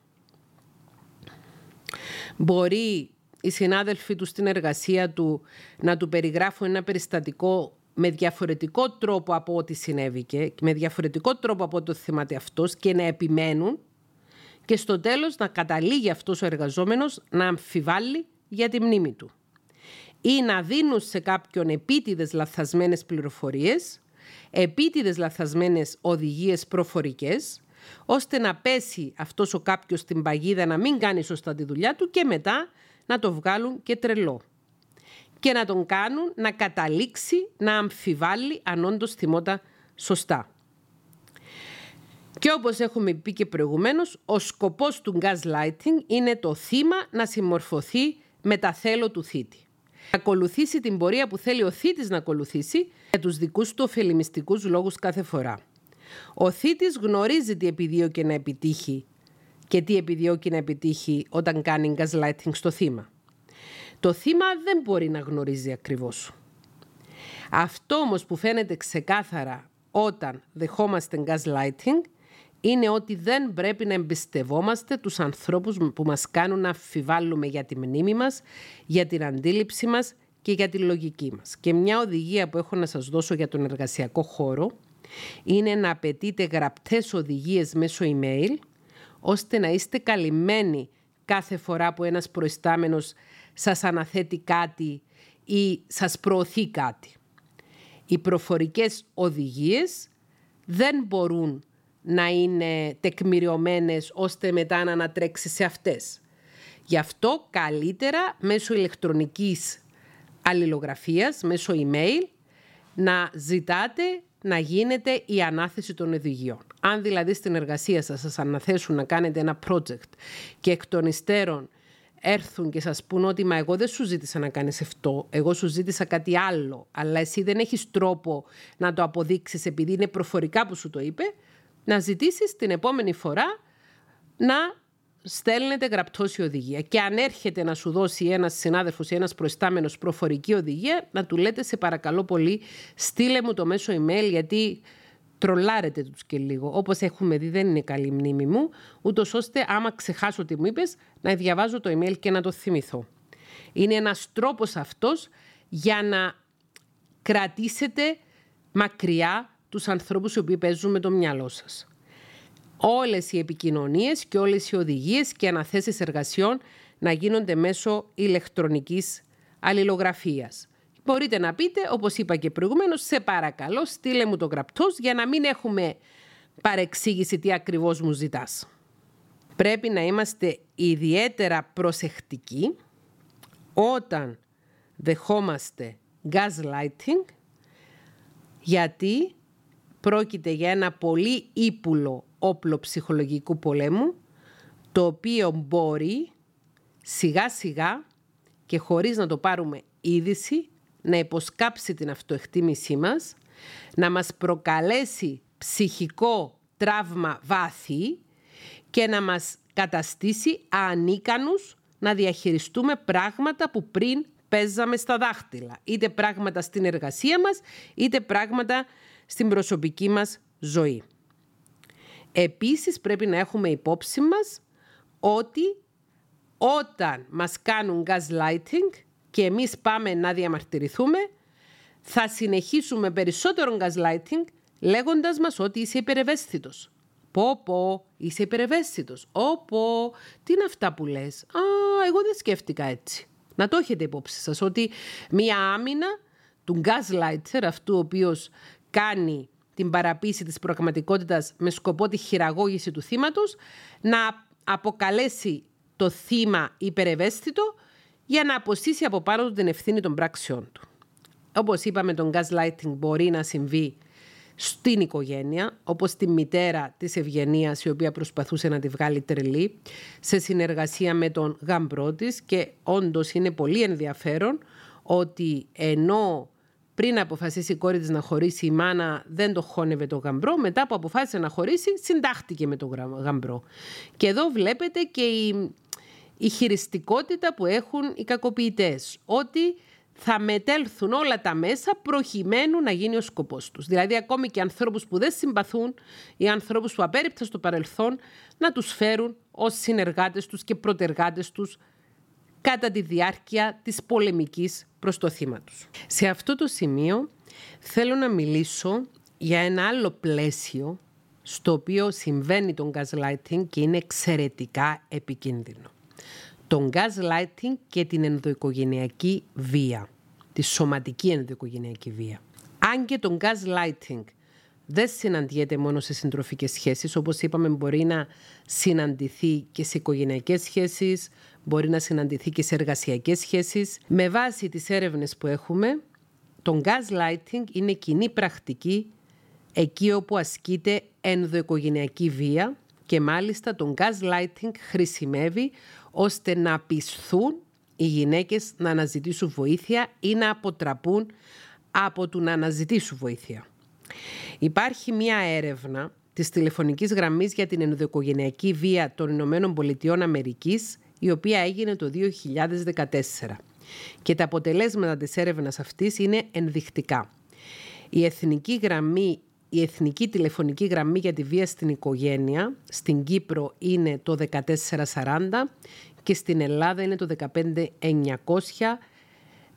Μπορεί οι συνάδελφοι του στην εργασία του να του περιγράφουν ένα περιστατικό με διαφορετικό τρόπο από ό,τι συνέβηκε, με διαφορετικό τρόπο από ό,τι θυμάται αυτός και να επιμένουν και στο τέλος να καταλήγει αυτός ο εργαζόμενος να αμφιβάλλει για τη μνήμη του ή να δίνουν σε κάποιον επίτηδες λαθασμένες πληροφορίες, επίτηδες λαθασμένες οδηγίες προφορικές, ώστε να πέσει αυτός ο κάποιος στην παγίδα να μην κάνει σωστά τη δουλειά του και μετά να το βγάλουν και τρελό. Και να τον κάνουν να καταλήξει να αμφιβάλλει αν όντως θυμόταν σωστά. Και όπως έχουμε πει και προηγουμένως, ο σκοπός του gaslighting είναι το θύμα να συμμορφωθεί με τα θέλω του θήτη ακολουθήσει την πορεία που θέλει ο θήτης να ακολουθήσει για τους δικούς του ωφελημιστικούς λόγους κάθε φορά. Ο θήτης γνωρίζει τι επιδιώκει να επιτύχει και τι επιδιώκει να επιτύχει όταν κάνει gaslighting στο θύμα. Το θύμα δεν μπορεί να γνωρίζει ακριβώς. Αυτό όμως που φαίνεται ξεκάθαρα όταν δεχόμαστε gaslighting είναι ότι δεν πρέπει να εμπιστευόμαστε τους ανθρώπους που μας κάνουν να αμφιβάλλουμε για τη μνήμη μας, για την αντίληψη μας και για τη λογική μας. Και μια οδηγία που έχω να σας δώσω για τον εργασιακό χώρο είναι να απαιτείτε γραπτές οδηγίες μέσω email, ώστε να είστε καλυμμένοι κάθε φορά που ένας προϊστάμενος σας αναθέτει κάτι ή σας προωθεί κάτι. Οι προφορικές οδηγίες δεν μπορούν να είναι τεκμηριωμένες ώστε μετά να ανατρέξει σε αυτές. Γι' αυτό καλύτερα μέσω ηλεκτρονικής αλληλογραφίας, μέσω email, να ζητάτε να γίνεται η ανάθεση των οδηγιών. Αν δηλαδή στην εργασία σας σας αναθέσουν να κάνετε ένα project και εκ των υστέρων έρθουν και σας πούν ότι «Μα εγώ δεν σου ζήτησα να κάνεις αυτό, εγώ σου ζήτησα κάτι άλλο, αλλά εσύ δεν έχεις τρόπο να το αποδείξεις επειδή είναι προφορικά που σου το είπε», να ζητήσεις την επόμενη φορά να στέλνετε γραπτός η οδηγία. Και αν έρχεται να σου δώσει ένας συνάδελφος ή ένας προϊστάμενος προφορική οδηγία, να του λέτε σε παρακαλώ πολύ, στείλε μου το μέσο email, γιατί τρολάρετε τους και λίγο. Όπως έχουμε δει, δεν είναι καλή μνήμη μου, ούτως ώστε άμα ξεχάσω τι μου είπες, να διαβάζω το email και να το θυμηθώ. Είναι ένας τρόπος αυτός για να κρατήσετε μακριά τους ανθρώπους οι οποίοι παίζουν με το μυαλό σας όλες οι επικοινωνίες και όλες οι οδηγίες και αναθέσεις εργασιών να γίνονται μέσω ηλεκτρονικής αλληλογραφίας. Μπορείτε να πείτε, όπως είπα και προηγουμένως, σε παρακαλώ στείλε μου το γραπτός για να μην έχουμε παρεξήγηση τι ακριβώς μου ζητάς. Πρέπει να είμαστε ιδιαίτερα προσεκτικοί όταν δεχόμαστε gaslighting γιατί πρόκειται για ένα πολύ ύπουλο όπλο ψυχολογικού πολέμου, το οποίο μπορεί σιγά σιγά και χωρίς να το πάρουμε είδηση, να υποσκάψει την αυτοεκτίμησή μας, να μας προκαλέσει ψυχικό τραύμα βάθη και να μας καταστήσει ανίκανους να διαχειριστούμε πράγματα που πριν παίζαμε στα δάχτυλα. Είτε πράγματα στην εργασία μας, είτε πράγματα στην προσωπική μας ζωή. Επίσης πρέπει να έχουμε υπόψη μας ότι όταν μας κάνουν gaslighting και εμείς πάμε να διαμαρτυρηθούμε, θα συνεχίσουμε περισσότερο gaslighting λέγοντας μας ότι είσαι υπερευαίσθητος. Πω πω, είσαι υπερευαίσθητος. Όπο, τι είναι αυτά που λες; Α, εγώ δεν σκέφτηκα έτσι. Να το έχετε υπόψη σας ότι μία άμυνα του gaslighter, αυτού ο οποίος κάνει την παραποίηση της πραγματικότητας με σκοπό τη χειραγώγηση του θύματος, να αποκαλέσει το θύμα υπερευαίσθητο για να αποσύσει από πάνω του την ευθύνη των πράξεών του. Όπως είπαμε, τον gaslighting μπορεί να συμβεί στην οικογένεια, όπως τη μητέρα της Ευγενίας, η οποία προσπαθούσε να τη βγάλει τρελή, σε συνεργασία με τον γαμπρό της και όντως είναι πολύ ενδιαφέρον ότι ενώ πριν αποφασίσει η κόρη της να χωρίσει, η μάνα δεν το χώνευε το γαμπρό. Μετά που αποφάσισε να χωρίσει, συντάχτηκε με το γαμπρό. Και εδώ βλέπετε και η, η χειριστικότητα που έχουν οι κακοποιητές. Ότι θα μετέλθουν όλα τα μέσα προκειμένου να γίνει ο σκοπός τους. Δηλαδή ακόμη και ανθρώπους που δεν συμπαθούν ή ανθρώπους που απέριπτα στο παρελθόν να τους φέρουν ως συνεργάτες τους και προτεργάτες τους κατά τη διάρκεια της πολεμικής προς το θύμα τους. Σε αυτό το σημείο θέλω να μιλήσω για ένα άλλο πλαίσιο στο οποίο συμβαίνει τον gaslighting και είναι εξαιρετικά επικίνδυνο. Τον gaslighting και την ενδοοικογενειακή βία, τη σωματική ενδοοικογενειακή βία. Αν και τον gaslighting δεν συναντιέται μόνο σε συντροφικές σχέσεις, όπως είπαμε μπορεί να συναντηθεί και σε οικογενειακές σχέσεις, μπορεί να συναντηθεί και σε εργασιακές σχέσεις. Με βάση τις έρευνες που έχουμε, το gaslighting είναι κοινή πρακτική εκεί όπου ασκείται ενδοοικογενειακή βία και μάλιστα το gaslighting χρησιμεύει ώστε να πισθούν οι γυναίκες να αναζητήσουν βοήθεια ή να αποτραπούν από το να αναζητήσουν βοήθεια. Υπάρχει μία έρευνα της τηλεφωνικής γραμμής για την ενδοοικογενειακή βία των Ηνωμένων Πολιτειών Αμερικής η οποία έγινε το 2014. Και τα αποτελέσματα της έρευνας αυτής είναι ενδεικτικά. Η εθνική γραμμή η Εθνική Τηλεφωνική Γραμμή για τη Βία στην Οικογένεια στην Κύπρο είναι το 1440 και στην Ελλάδα είναι το 15900.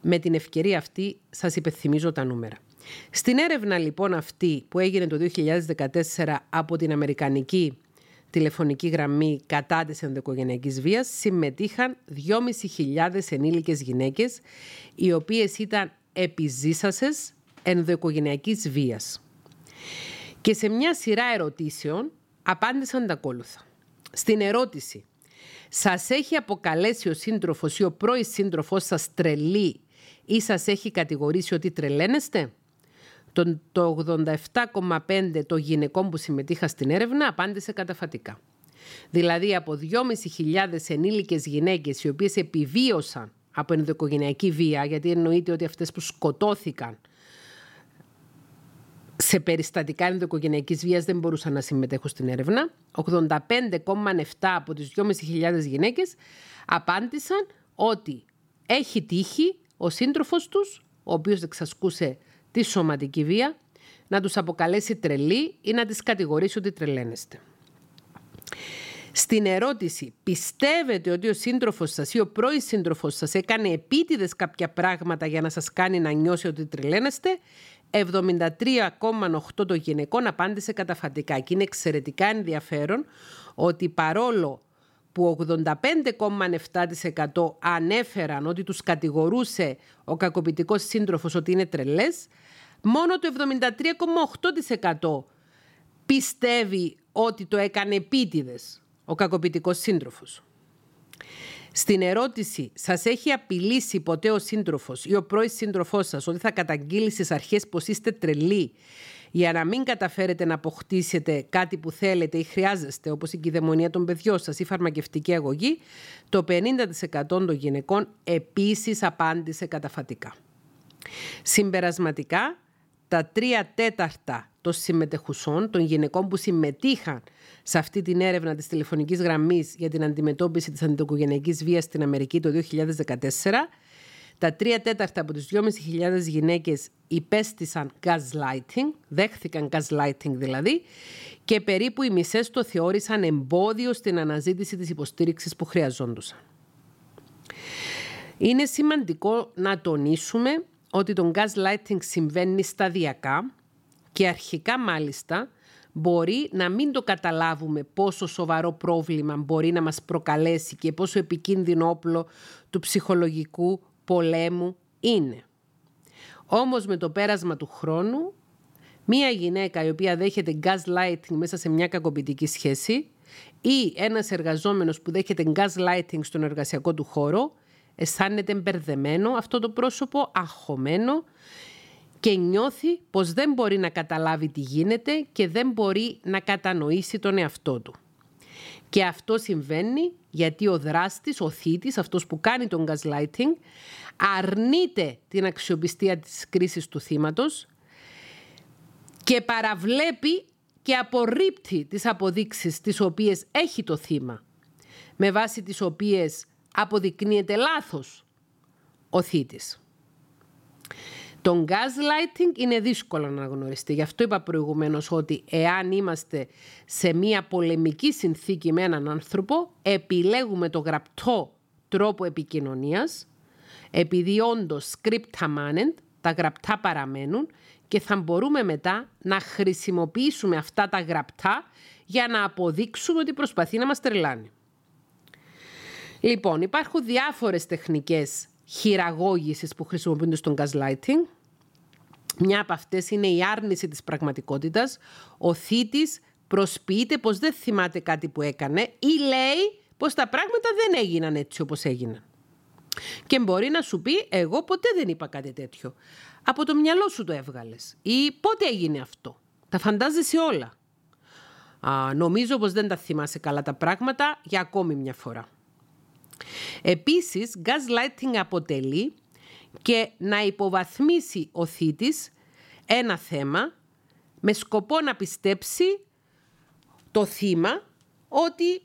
Με την ευκαιρία αυτή σας υπενθυμίζω τα νούμερα. Στην έρευνα λοιπόν αυτή που έγινε το 2014 από την Αμερικανική τηλεφωνική γραμμή κατά της ενδοοικογενειακής βίας συμμετείχαν 2.500 ενήλικες γυναίκες οι οποίες ήταν επιζήσασες ενδοοικογενειακής βίας. Και σε μια σειρά ερωτήσεων απάντησαν τα ακόλουθα. Στην ερώτηση «Σας έχει αποκαλέσει ο σύντροφος ή ο πρώην σύντροφός σας τρελή ή σας έχει κατηγορήσει ότι τρελαίνεστε» Το 87,5 των γυναικών που συμμετείχαν στην έρευνα απάντησε καταφατικά. Δηλαδή από 2.500 ενήλικες γυναίκες οι οποίες επιβίωσαν από ενδοοικογενειακή βία, γιατί εννοείται ότι αυτές που σκοτώθηκαν σε περιστατικά ενδοοικογενειακής βίας δεν μπορούσαν να συμμετέχουν στην έρευνα. 85,7 από τις 2.500 γυναίκες απάντησαν ότι έχει τύχει ο σύντροφος τους, ο οποίος εξασκούσε τη σωματική βία, να τους αποκαλέσει τρελή ή να τις κατηγορήσει ότι τρελαίνεστε. Στην ερώτηση, πιστεύετε ότι ο σύντροφος σας ή ο πρώην σύντροφος σας έκανε επίτηδες κάποια πράγματα για να σας κάνει να νιώσει ότι τρελαίνεστε, 73,8 των γυναικών απάντησε καταφατικά. Και είναι εξαιρετικά ενδιαφέρον ότι παρόλο που 85,7% ανέφεραν ότι τους κατηγορούσε ο κακοποιητικός σύντροφος ότι είναι τρελές, μόνο το 73,8% πιστεύει ότι το έκανε επίτηδες ο κακοποιητικός σύντροφος. Στην ερώτηση, σας έχει απειλήσει ποτέ ο σύντροφος ή ο πρώην σύντροφός σας ότι θα καταγγείλει στις αρχές πως είστε τρελοί για να μην καταφέρετε να αποκτήσετε κάτι που θέλετε ή χρειάζεστε, όπως η κυδαιμονία των παιδιών σας ή φαρμακευτική αγωγή, το 50% των γυναικών επίσης απάντησε καταφατικά. Συμπερασματικά, τα τρία τέταρτα των συμμετεχουσών, των γυναικών που συμμετείχαν σε αυτή την έρευνα της τηλεφωνικής γραμμής για την αντιμετώπιση της αντικογενειακής βίας στην Αμερική το 2014, τα τρία τέταρτα από τις 2.500 γυναίκες υπέστησαν gaslighting, δέχθηκαν gaslighting δηλαδή, και περίπου οι μισές το θεώρησαν εμπόδιο στην αναζήτηση της υποστήριξης που χρειαζόντουσαν. Είναι σημαντικό να τονίσουμε ότι το gaslighting συμβαίνει σταδιακά και αρχικά μάλιστα μπορεί να μην το καταλάβουμε πόσο σοβαρό πρόβλημα μπορεί να μας προκαλέσει και πόσο επικίνδυνο όπλο του ψυχολογικού πολέμου είναι. Όμως με το πέρασμα του χρόνου, μία γυναίκα η οποία δέχεται gaslighting μέσα σε μια κακοποιητική σχέση ή ένας εργαζόμενος που δέχεται gaslighting στον εργασιακό του χώρο, αισθάνεται μπερδεμένο αυτό το πρόσωπο, αγχωμένο και νιώθει πως δεν μπορεί να καταλάβει τι γίνεται και δεν μπορεί να κατανοήσει τον εαυτό του. Και αυτό συμβαίνει γιατί ο δράστης, ο θήτης, αυτός που κάνει τον gaslighting, αρνείται την αξιοπιστία της κρίσης του θύματος και παραβλέπει και απορρίπτει τις αποδείξεις τις οποίες έχει το θύμα, με βάση τις οποίες αποδεικνύεται λάθος ο θήτης. Το gaslighting είναι δύσκολο να γνωριστεί. Γι' αυτό είπα προηγουμένως ότι εάν είμαστε σε μία πολεμική συνθήκη με έναν άνθρωπο, επιλέγουμε το γραπτό τρόπο επικοινωνίας, επειδή όντως scripta manent, τα γραπτά παραμένουν και θα μπορούμε μετά να χρησιμοποιήσουμε αυτά τα γραπτά για να αποδείξουμε ότι προσπαθεί να μας τρελάνει. Λοιπόν, υπάρχουν διάφορες τεχνικές χειραγώγησης που χρησιμοποιούνται στον gaslighting. Μια από αυτές είναι η άρνηση της πραγματικότητας. Ο θήτης προσποιείται πως δεν θυμάται κάτι που έκανε ή λέει πως τα πράγματα δεν έγιναν έτσι όπως έγιναν. Και μπορεί να σου πει εγώ ποτέ δεν είπα κάτι τέτοιο. Από το μυαλό σου το έβγαλες. Ή πότε έγινε αυτό; Τα φαντάζεσαι όλα. Α, νομίζω πως δεν τα θυμάσαι καλά τα πράγματα για ακόμη μια φορά. Επίσης, gaslighting αποτελεί και να υποβαθμίσει ο θήτης ένα θέμα με σκοπό να πιστέψει το θύμα ότι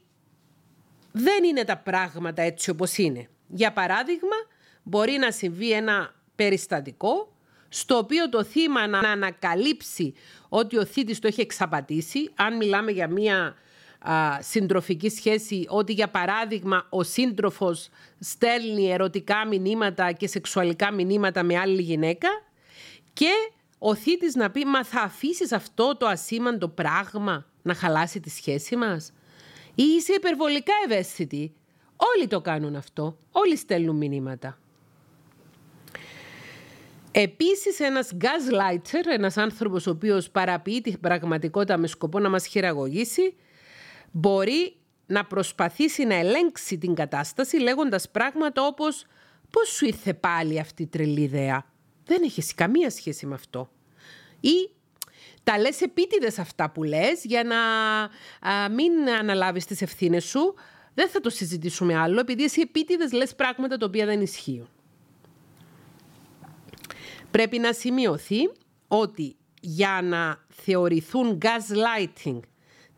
δεν είναι τα πράγματα έτσι όπως είναι. Για παράδειγμα, μπορεί να συμβεί ένα περιστατικό στο οποίο το θύμα να ανακαλύψει ότι ο θήτης το έχει εξαπατήσει, αν μιλάμε για μία συντροφική σχέση ότι για παράδειγμα ο σύντροφος στέλνει ερωτικά μηνύματα και σεξουαλικά μηνύματα με άλλη γυναίκα και ο θήτης να πει «Μα θα αφήσεις αυτό το ασήμαντο πράγμα να χαλάσει τη σχέση μας» ή είσαι υπερβολικά ευαίσθητη. Όλοι το κάνουν αυτό. Όλοι στέλνουν μηνύματα. Επίσης ένας gaslighter, ένας άνθρωπος ο οποίος παραποιεί την πραγματικότητα με σκοπό να μας χειραγωγήσει, μπορεί να προσπαθήσει να ελέγξει την κατάσταση λέγοντας πράγματα όπως «Πώς σου ήρθε πάλι αυτή η τρελή ιδέα» Δεν έχεις καμία σχέση με αυτό. Ή τα λες επίτηδες αυτά που λες για να μην αναλάβεις τις ευθύνες σου. Δεν θα το συζητήσουμε άλλο, επειδή εσύ επίτηδες λες πράγματα τα οποία δεν ισχύουν. Πρέπει να σημειωθεί ότι για να θεωρηθούν gaslighting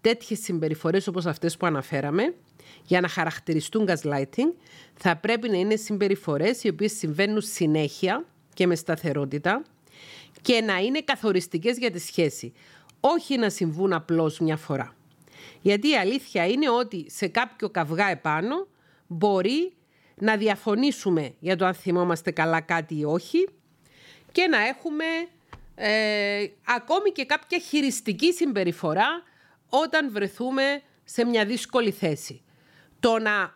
τέτοιες συμπεριφορές όπως αυτές που αναφέραμε, για να χαρακτηριστούν gaslighting, θα πρέπει να είναι συμπεριφορές οι οποίες συμβαίνουν συνέχεια και με σταθερότητα και να είναι καθοριστικές για τη σχέση, όχι να συμβούν απλώς μια φορά. Γιατί η αλήθεια είναι ότι σε κάποιο καυγά επάνω μπορεί να διαφωνήσουμε για το αν θυμόμαστε καλά κάτι ή όχι και να έχουμε ε, ακόμη και κάποια χειριστική συμπεριφορά όταν βρεθούμε σε μια δύσκολη θέση. Το να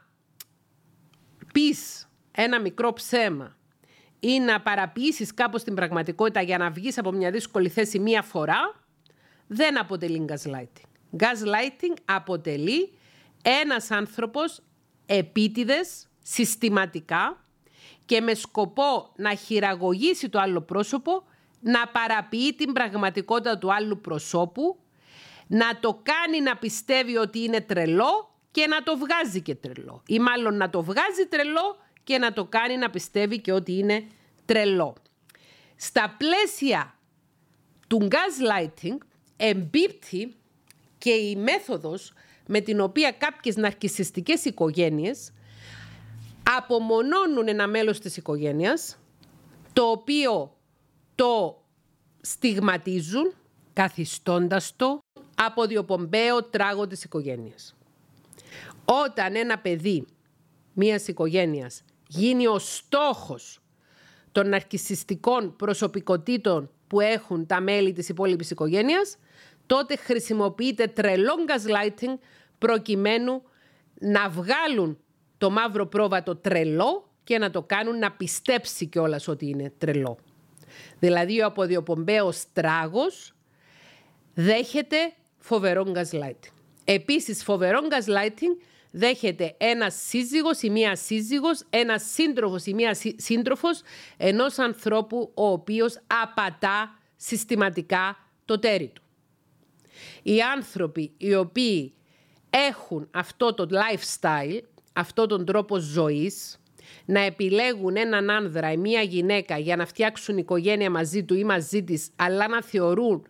πεις ένα μικρό ψέμα ή να παραποιήσεις κάπως την πραγματικότητα για να βγεις από μια δύσκολη θέση μία φορά, δεν αποτελεί gaslighting. Gaslighting αποτελεί ένας άνθρωπος επίτηδες, συστηματικά και με σκοπό να χειραγωγήσει το άλλο πρόσωπο, να παραποιεί την πραγματικότητα του άλλου προσώπου, να το κάνει να πιστεύει ότι είναι τρελό και να το βγάζει και τρελό. Ή μάλλον να το βγάζει τρελό και να το κάνει να πιστεύει και ότι είναι τρελό. Στα πλαίσια του gaslighting εμπίπτει και η μέθοδος με την οποία κάποιες ναρκισιστικές οικογένειες απομονώνουν ένα μέλος της οικογένειας το οποίο το στιγματίζουν καθιστώντας το από διοπομπαίο τράγο της οικογένειας. Όταν ένα παιδί μιας οικογένειας γίνει ο στόχος των ναρκισιστικών προσωπικότητων που έχουν τα μέλη της υπόλοιπης οικογένειας, τότε χρησιμοποιείται τρελό gaslighting προκειμένου να βγάλουν το μαύρο πρόβατο τρελό και να το κάνουν να πιστέψει κιόλας ότι είναι τρελό. Δηλαδή ο αποδιοπομπαίος τράγος δέχεται φοβερό gaslighting. Επίσης φοβερό gaslighting δέχεται ένας σύζυγος ή μία σύζυγος, ένας σύντροφος ή μία σύντροφος ενός ανθρώπου ο οποίος απατά συστηματικά το τέρι του. Οι άνθρωποι οι οποίοι έχουν αυτό το lifestyle, αυτό τον τρόπο ζωής, να επιλέγουν έναν άνδρα ή μία γυναίκα για να φτιάξουν οικογένεια μαζί του ή μαζί της, αλλά να θεωρούν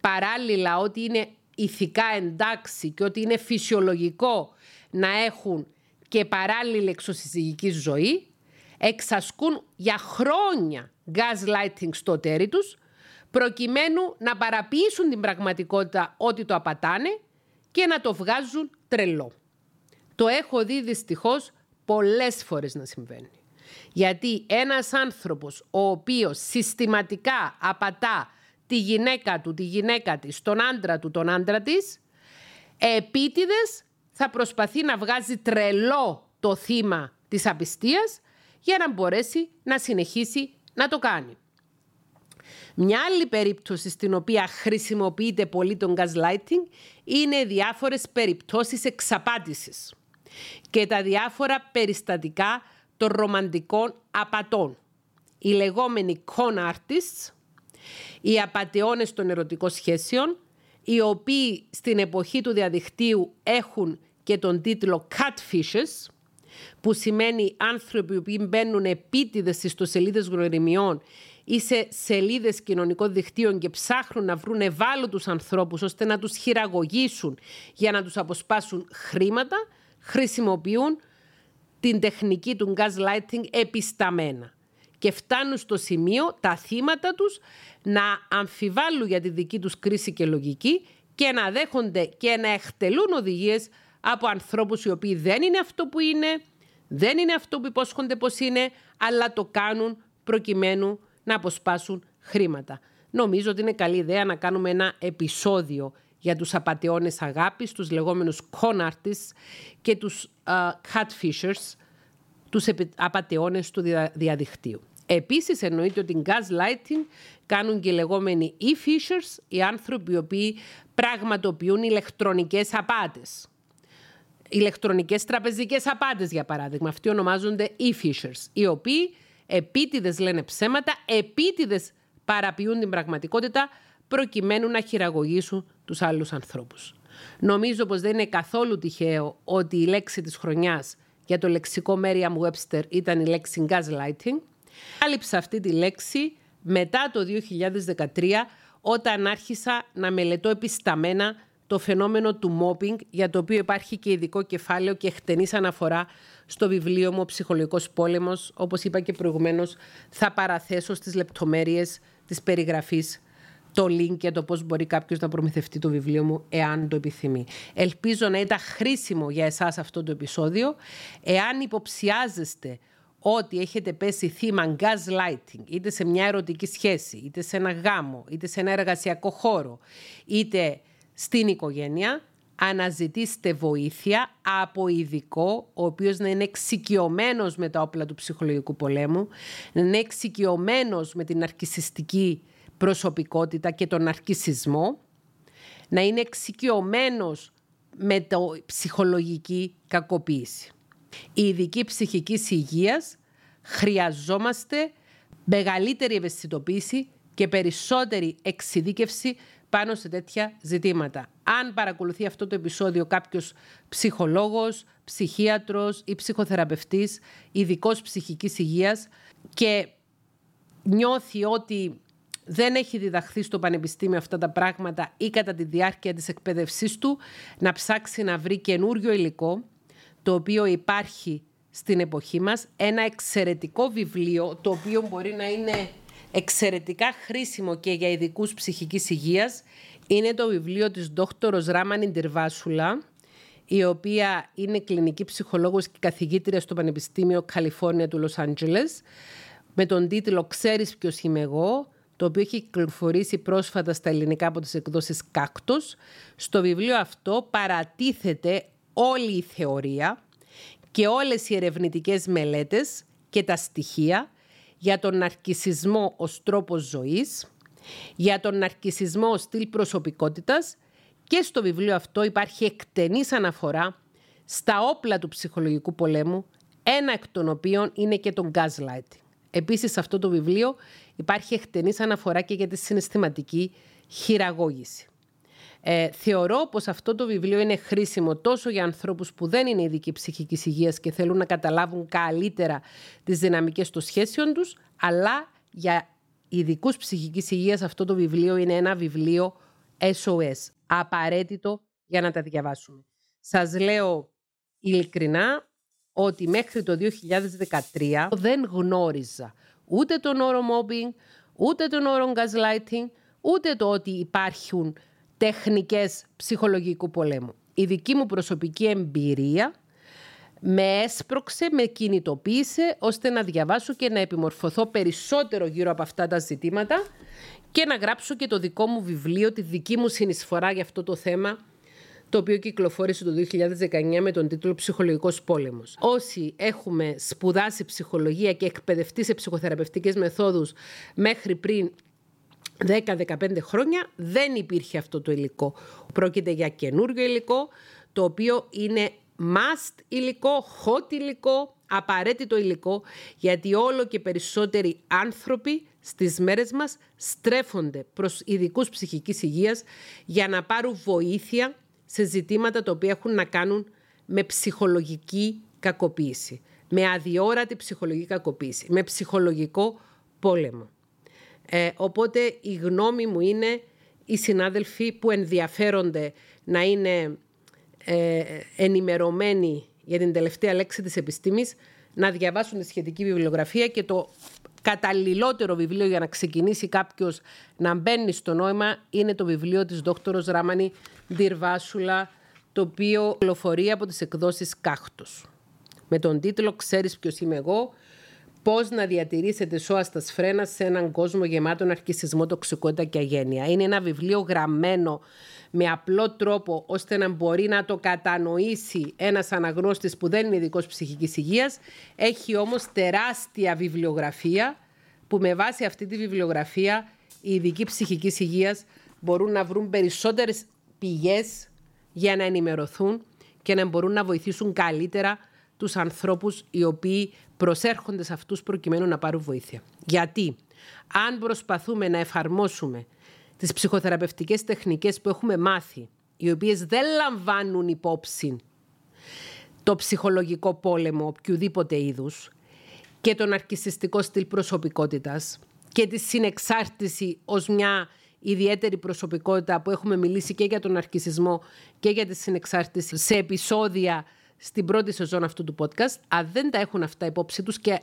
παράλληλα ότι είναι ηθικά εντάξει και ότι είναι φυσιολογικό να έχουν και παράλληλη εξωσυζυγική ζωή, εξασκούν για χρόνια gaslighting στο τέρι τους, προκειμένου να παραποιήσουν την πραγματικότητα ότι το απατάνε και να το βγάζουν τρελό. Το έχω δει δυστυχώς πολλές φορές να συμβαίνει. Γιατί ένας άνθρωπος ο οποίος συστηματικά απατά τη γυναίκα του, τη γυναίκα της, τον άντρα του, τον άντρα της, επίτηδες θα προσπαθεί να βγάζει τρελό το θύμα της απιστίας για να μπορέσει να συνεχίσει να το κάνει. Μια άλλη περίπτωση στην οποία χρησιμοποιείται πολύ τον gaslighting είναι διάφορες περιπτώσεις εξαπάτησης και τα διάφορα περιστατικά των ρομαντικών απατών. Οι λεγόμενοι con artists, οι απατεώνες των ερωτικών σχέσεων, οι οποίοι στην εποχή του διαδικτύου έχουν και τον τίτλο Catfishes, που σημαίνει άνθρωποι που μπαίνουν επίτηδες στις ιστοσελίδες γνωριμιών ή σε σελίδες κοινωνικών δικτύων και ψάχνουν να βρουν ευάλωτους ανθρώπους ώστε να τους χειραγωγήσουν για να τους αποσπάσουν χρήματα, χρησιμοποιούν την τεχνική του gaslighting επισταμένα και φτάνουν στο σημείο τα θύματα τους να αμφιβάλλουν για τη δική τους κρίση και λογική και να δέχονται και να εκτελούν οδηγίες από ανθρώπους οι οποίοι δεν είναι αυτό που είναι, δεν είναι αυτό που υπόσχονται πως είναι, αλλά το κάνουν προκειμένου να αποσπάσουν χρήματα. Νομίζω ότι είναι καλή ιδέα να κάνουμε ένα επεισόδιο για τους απαταιώνες αγάπης, τους λεγόμενους con artists και τους uh, catfishers, τους απαταιώνες του διαδικτύου. Επίσης εννοείται ότι gaslighting κάνουν και οι λεγόμενοι e-fishers, οι άνθρωποι οι οποίοι πραγματοποιούν ηλεκτρονικές απάτες. Ηλεκτρονικές τραπεζικές απάτες για παράδειγμα, αυτοί ονομάζονται e-fishers, οι οποίοι επίτηδες λένε ψέματα, επίτηδες παραποιούν την πραγματικότητα προκειμένου να χειραγωγήσουν τους άλλους ανθρώπους. Νομίζω πως δεν είναι καθόλου τυχαίο ότι η λέξη της χρονιάς για το λεξικό Merriam Webster ήταν η λέξη gaslighting. Κάλυψα αυτή τη λέξη μετά το 2013 όταν άρχισα να μελετώ επισταμένα το φαινόμενο του mobbing, για το οποίο υπάρχει και ειδικό κεφάλαιο και εκτενής αναφορά στο βιβλίο μου «Ο ψυχολογικός πόλεμος». Όπως είπα και προηγουμένως, θα παραθέσω στις λεπτομέρειες της περιγραφής το link για το πώς μπορεί κάποιος να προμηθευτεί το βιβλίο μου εάν το επιθυμεί. Ελπίζω να ήταν χρήσιμο για εσάς αυτό το επεισόδιο. Εάν υποψιάζεστε ότι έχετε πέσει θύμα gaslighting είτε σε μια ερωτική σχέση, είτε σε ένα γάμο, είτε σε ένα εργασιακό χώρο, είτε στην οικογένεια, αναζητήστε βοήθεια από ειδικό, ο οποίος να είναι εξοικειωμένος με τα όπλα του ψυχολογικού πολέμου, να είναι εξοικειωμένος με την αρκισιστική προσωπικότητα και τον αρκισισμό, να είναι εξοικειωμένος με το ψυχολογική κακοποίηση. Η ειδική ψυχικής υγείας χρειαζόμαστε μεγαλύτερη ευαισθητοποίηση και περισσότερη εξειδίκευση πάνω σε τέτοια ζητήματα. Αν παρακολουθεί αυτό το επεισόδιο κάποιος ψυχολόγος, ψυχίατρος ή ψυχοθεραπευτής, ειδικός ψυχικής υγείας και νιώθει ότι δεν έχει διδαχθεί στο πανεπιστήμιο αυτά τα πράγματα ή κατά τη διάρκεια της εκπαίδευσής του να ψάξει να βρει καινούριο υλικό το οποίο υπάρχει στην εποχή μας, ένα εξαιρετικό βιβλίο το οποίο μπορεί να είναι εξαιρετικά χρήσιμο και για ειδικούς ψυχικής υγείας είναι το βιβλίο της δόκτωρος Ράμαν Ιντερβάσουλα η οποία είναι κλινική ψυχολόγος και καθηγήτρια στο Πανεπιστήμιο Καλιφόρνια του Λος Άντζελες με τον τίτλο «Ξέρεις ποιος είμαι εγώ» το οποίο έχει κυκλοφορήσει πρόσφατα στα ελληνικά από τις εκδόσεις Κάκτος. Στο βιβλίο αυτό παρατίθεται όλη η θεωρία και όλες οι ερευνητικές μελέτες και τα στοιχεία για τον ναρκισισμό ως τρόπος ζωής, για τον ναρκισισμό ως στυλ προσωπικότητας και στο βιβλίο αυτό υπάρχει εκτενής αναφορά στα όπλα του ψυχολογικού πολέμου, ένα εκ των οποίων είναι και το gaslighting. Επίσης, σε αυτό το βιβλίο υπάρχει εκτενής αναφορά και για τη συναισθηματική χειραγώγηση. Ε, θεωρώ πως αυτό το βιβλίο είναι χρήσιμο τόσο για ανθρώπους που δεν είναι ειδικοί ψυχικής υγείας και θέλουν να καταλάβουν καλύτερα τις δυναμικές των σχέσεων τους, αλλά για ειδικούς ψυχικής υγείας αυτό το βιβλίο είναι ένα βιβλίο SOS, απαραίτητο για να τα διαβάσουμε. Σας λέω ειλικρινά ότι μέχρι το 2013 δεν γνώριζα ούτε τον όρο mobbing, ούτε τον όρο gaslighting, ούτε το ότι υπάρχουν τεχνικές ψυχολογικού πολέμου. Η δική μου προσωπική εμπειρία με έσπρωξε, με κινητοποίησε ώστε να διαβάσω και να επιμορφωθώ περισσότερο γύρω από αυτά τα ζητήματα και να γράψω και το δικό μου βιβλίο, τη δική μου συνεισφορά για αυτό το θέμα το οποίο κυκλοφόρησε το 2019 με τον τίτλο «Ψυχολογικός πόλεμος». Όσοι έχουμε σπουδάσει ψυχολογία και εκπαιδευτεί σε ψυχοθεραπευτικές μεθόδους μέχρι πριν 10-15 χρόνια δεν υπήρχε αυτό το υλικό. Πρόκειται για καινούριο υλικό, το οποίο είναι must υλικό, hot υλικό, απαραίτητο υλικό, γιατί όλο και περισσότεροι άνθρωποι στις μέρες μας στρέφονται προς ειδικούς ψυχικής υγείας για να πάρουν βοήθεια σε ζητήματα τα οποία έχουν να κάνουν με ψυχολογική κακοποίηση, με αδιόρατη ψυχολογική κακοποίηση, με ψυχολογικό πόλεμο. Ε, οπότε η γνώμη μου είναι οι συνάδελφοι που ενδιαφέρονται να είναι ε, ενημερωμένοι για την τελευταία λέξη της επιστήμης να διαβάσουν τη σχετική βιβλιογραφία και το καταλληλότερο βιβλίο για να ξεκινήσει κάποιος να μπαίνει στο νόημα είναι το βιβλίο της δόκτωρος Ράμανη Διρβάσουλα το οποίο κυκλοφορεί από τις εκδόσεις Κάκτος με τον τίτλο «Ξέρεις ποιος είμαι εγώ» Πώς να διατηρήσετε σώα σφρένα σε έναν κόσμο γεμάτο αρχισισμό, τοξικότητα και αγένεια. Είναι ένα βιβλίο γραμμένο με απλό τρόπο ώστε να μπορεί να το κατανοήσει ένας αναγνώστης που δεν είναι ειδικός ψυχικής υγείας. Έχει όμως τεράστια βιβλιογραφία που με βάση αυτή τη βιβλιογραφία οι ειδικοί ψυχικής υγείας μπορούν να βρουν περισσότερες πηγές για να ενημερωθούν και να μπορούν να βοηθήσουν καλύτερα τους ανθρώπους οι οποίοι προσέρχονται σε αυτούς προκειμένου να πάρουν βοήθεια. Γιατί αν προσπαθούμε να εφαρμόσουμε τις ψυχοθεραπευτικές τεχνικές που έχουμε μάθει, οι οποίες δεν λαμβάνουν υπόψη το ψυχολογικό πόλεμο οποιοδήποτε είδους και τον αρκισιστικό στυλ προσωπικότητας και τη συνεξάρτηση ως μια ιδιαίτερη προσωπικότητα που έχουμε μιλήσει και για τον αρκισισμό και για τη συνεξάρτηση σε επεισόδια στην πρώτη σεζόν αυτού του podcast. Αν δεν τα έχουν αυτά υπόψη τους και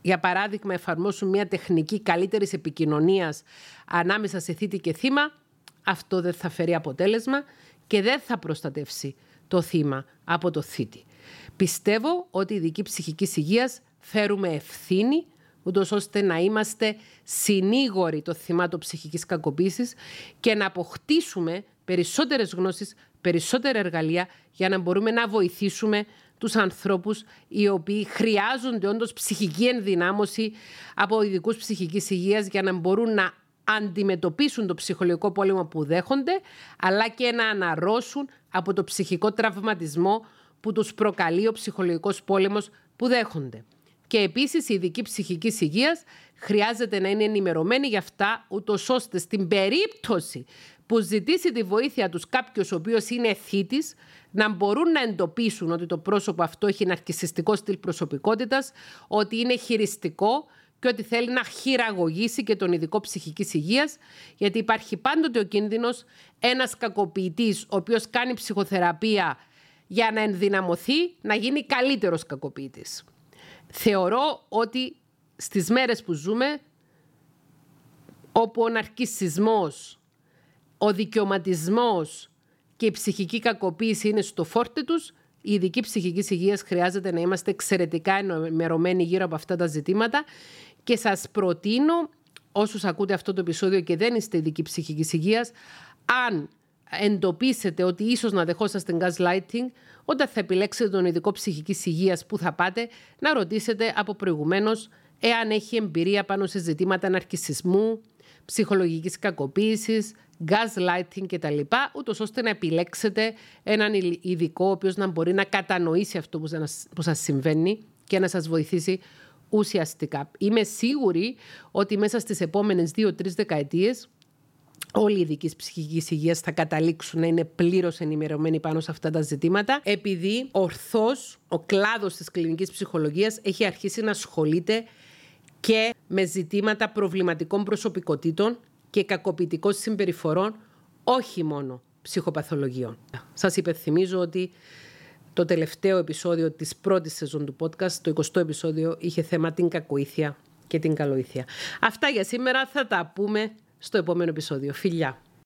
για παράδειγμα εφαρμόσουν μια τεχνική καλύτερης επικοινωνίας ανάμεσα σε θήτη και θύμα, αυτό δεν θα φέρει αποτέλεσμα και δεν θα προστατεύσει το θύμα από το θήτη. Πιστεύω ότι οι ειδικοί ψυχικής υγείας φέρουμε ευθύνη ούτως ώστε να είμαστε συνήγοροι των θυμάτων ψυχικής κακοποίησης και να αποκτήσουμε περισσότερες γνώσεις, περισσότερα εργαλεία για να μπορούμε να βοηθήσουμε τους ανθρώπους οι οποίοι χρειάζονται όντως ψυχική ενδυνάμωση από ειδικούς ψυχικής υγείας για να μπορούν να αντιμετωπίσουν το ψυχολογικό πόλεμο που δέχονται, αλλά και να αναρρώσουν από το ψυχικό τραυματισμό που τους προκαλεί ο ψυχολογικός πόλεμος που δέχονται. Και επίσης η ειδική ψυχικής υγείας χρειάζεται να είναι ενημερωμένη για αυτά, ούτως ώστε στην περίπτωση που ζητήσει τη βοήθεια τους κάποιος ο οποίος είναι θήτης, να μπορούν να εντοπίσουν ότι το πρόσωπο αυτό έχει ναρκισιστικό στυλ προσωπικότητας, ότι είναι χειριστικό και ότι θέλει να χειραγωγήσει και τον ειδικό ψυχικής υγείας, γιατί υπάρχει πάντοτε ο κίνδυνος ένας κακοποιητής, ο οποίος κάνει ψυχοθεραπεία για να ενδυναμωθεί, να γίνει καλύτερος κακοποιητής. Θεωρώ ότι στις μέρες που ζούμε, όπου ο ναρκισισμός, ο δικαιωματισμός και η ψυχική κακοποίηση είναι στο φόρτε τους, η ειδική ψυχική υγείας χρειάζεται να είμαστε εξαιρετικά ενημερωμένοι γύρω από αυτά τα ζητήματα. Και σας προτείνω όσους ακούτε αυτό το επεισόδιο και δεν είστε ειδικοί ψυχικής υγείας, αν εντοπίσετε ότι ίσως να δεχόσαστε gaslighting, όταν θα επιλέξετε τον ειδικό ψυχικής υγείας που θα πάτε, να ρωτήσετε από προηγουμένως εάν έχει εμπειρία πάνω σε ζητήματα ναρκισισμού, ψυχολογικής κακοποίησης, gaslighting κτλ. Ούτως ώστε να επιλέξετε έναν ειδικό ο οποίος να μπορεί να κατανοήσει αυτό που σας συμβαίνει και να σας βοηθήσει ουσιαστικά. Είμαι σίγουρη ότι μέσα στις επόμενες δύο-τρεις δεκαετίες όλοι οι ειδικοί ψυχικής υγείας θα καταλήξουν να είναι πλήρως ενημερωμένοι πάνω σε αυτά τα ζητήματα, επειδή ορθώς ο κλάδος της κλινικής ψυχολογίας έχει αρχίσει να ασχολείται και με ζητήματα προβληματικών προσωπικότητων και κακοποιητικών συμπεριφορών, όχι μόνο ψυχοπαθολογιών. Σας υπενθυμίζω ότι το τελευταίο επεισόδιο της πρώτης σεζόν του podcast, το 20ο επεισόδιο, είχε θέμα την κακοήθεια και την καλοήθεια. Αυτά για σήμερα θα τα πούμε στο επόμενο επεισόδιο. Φιλιά!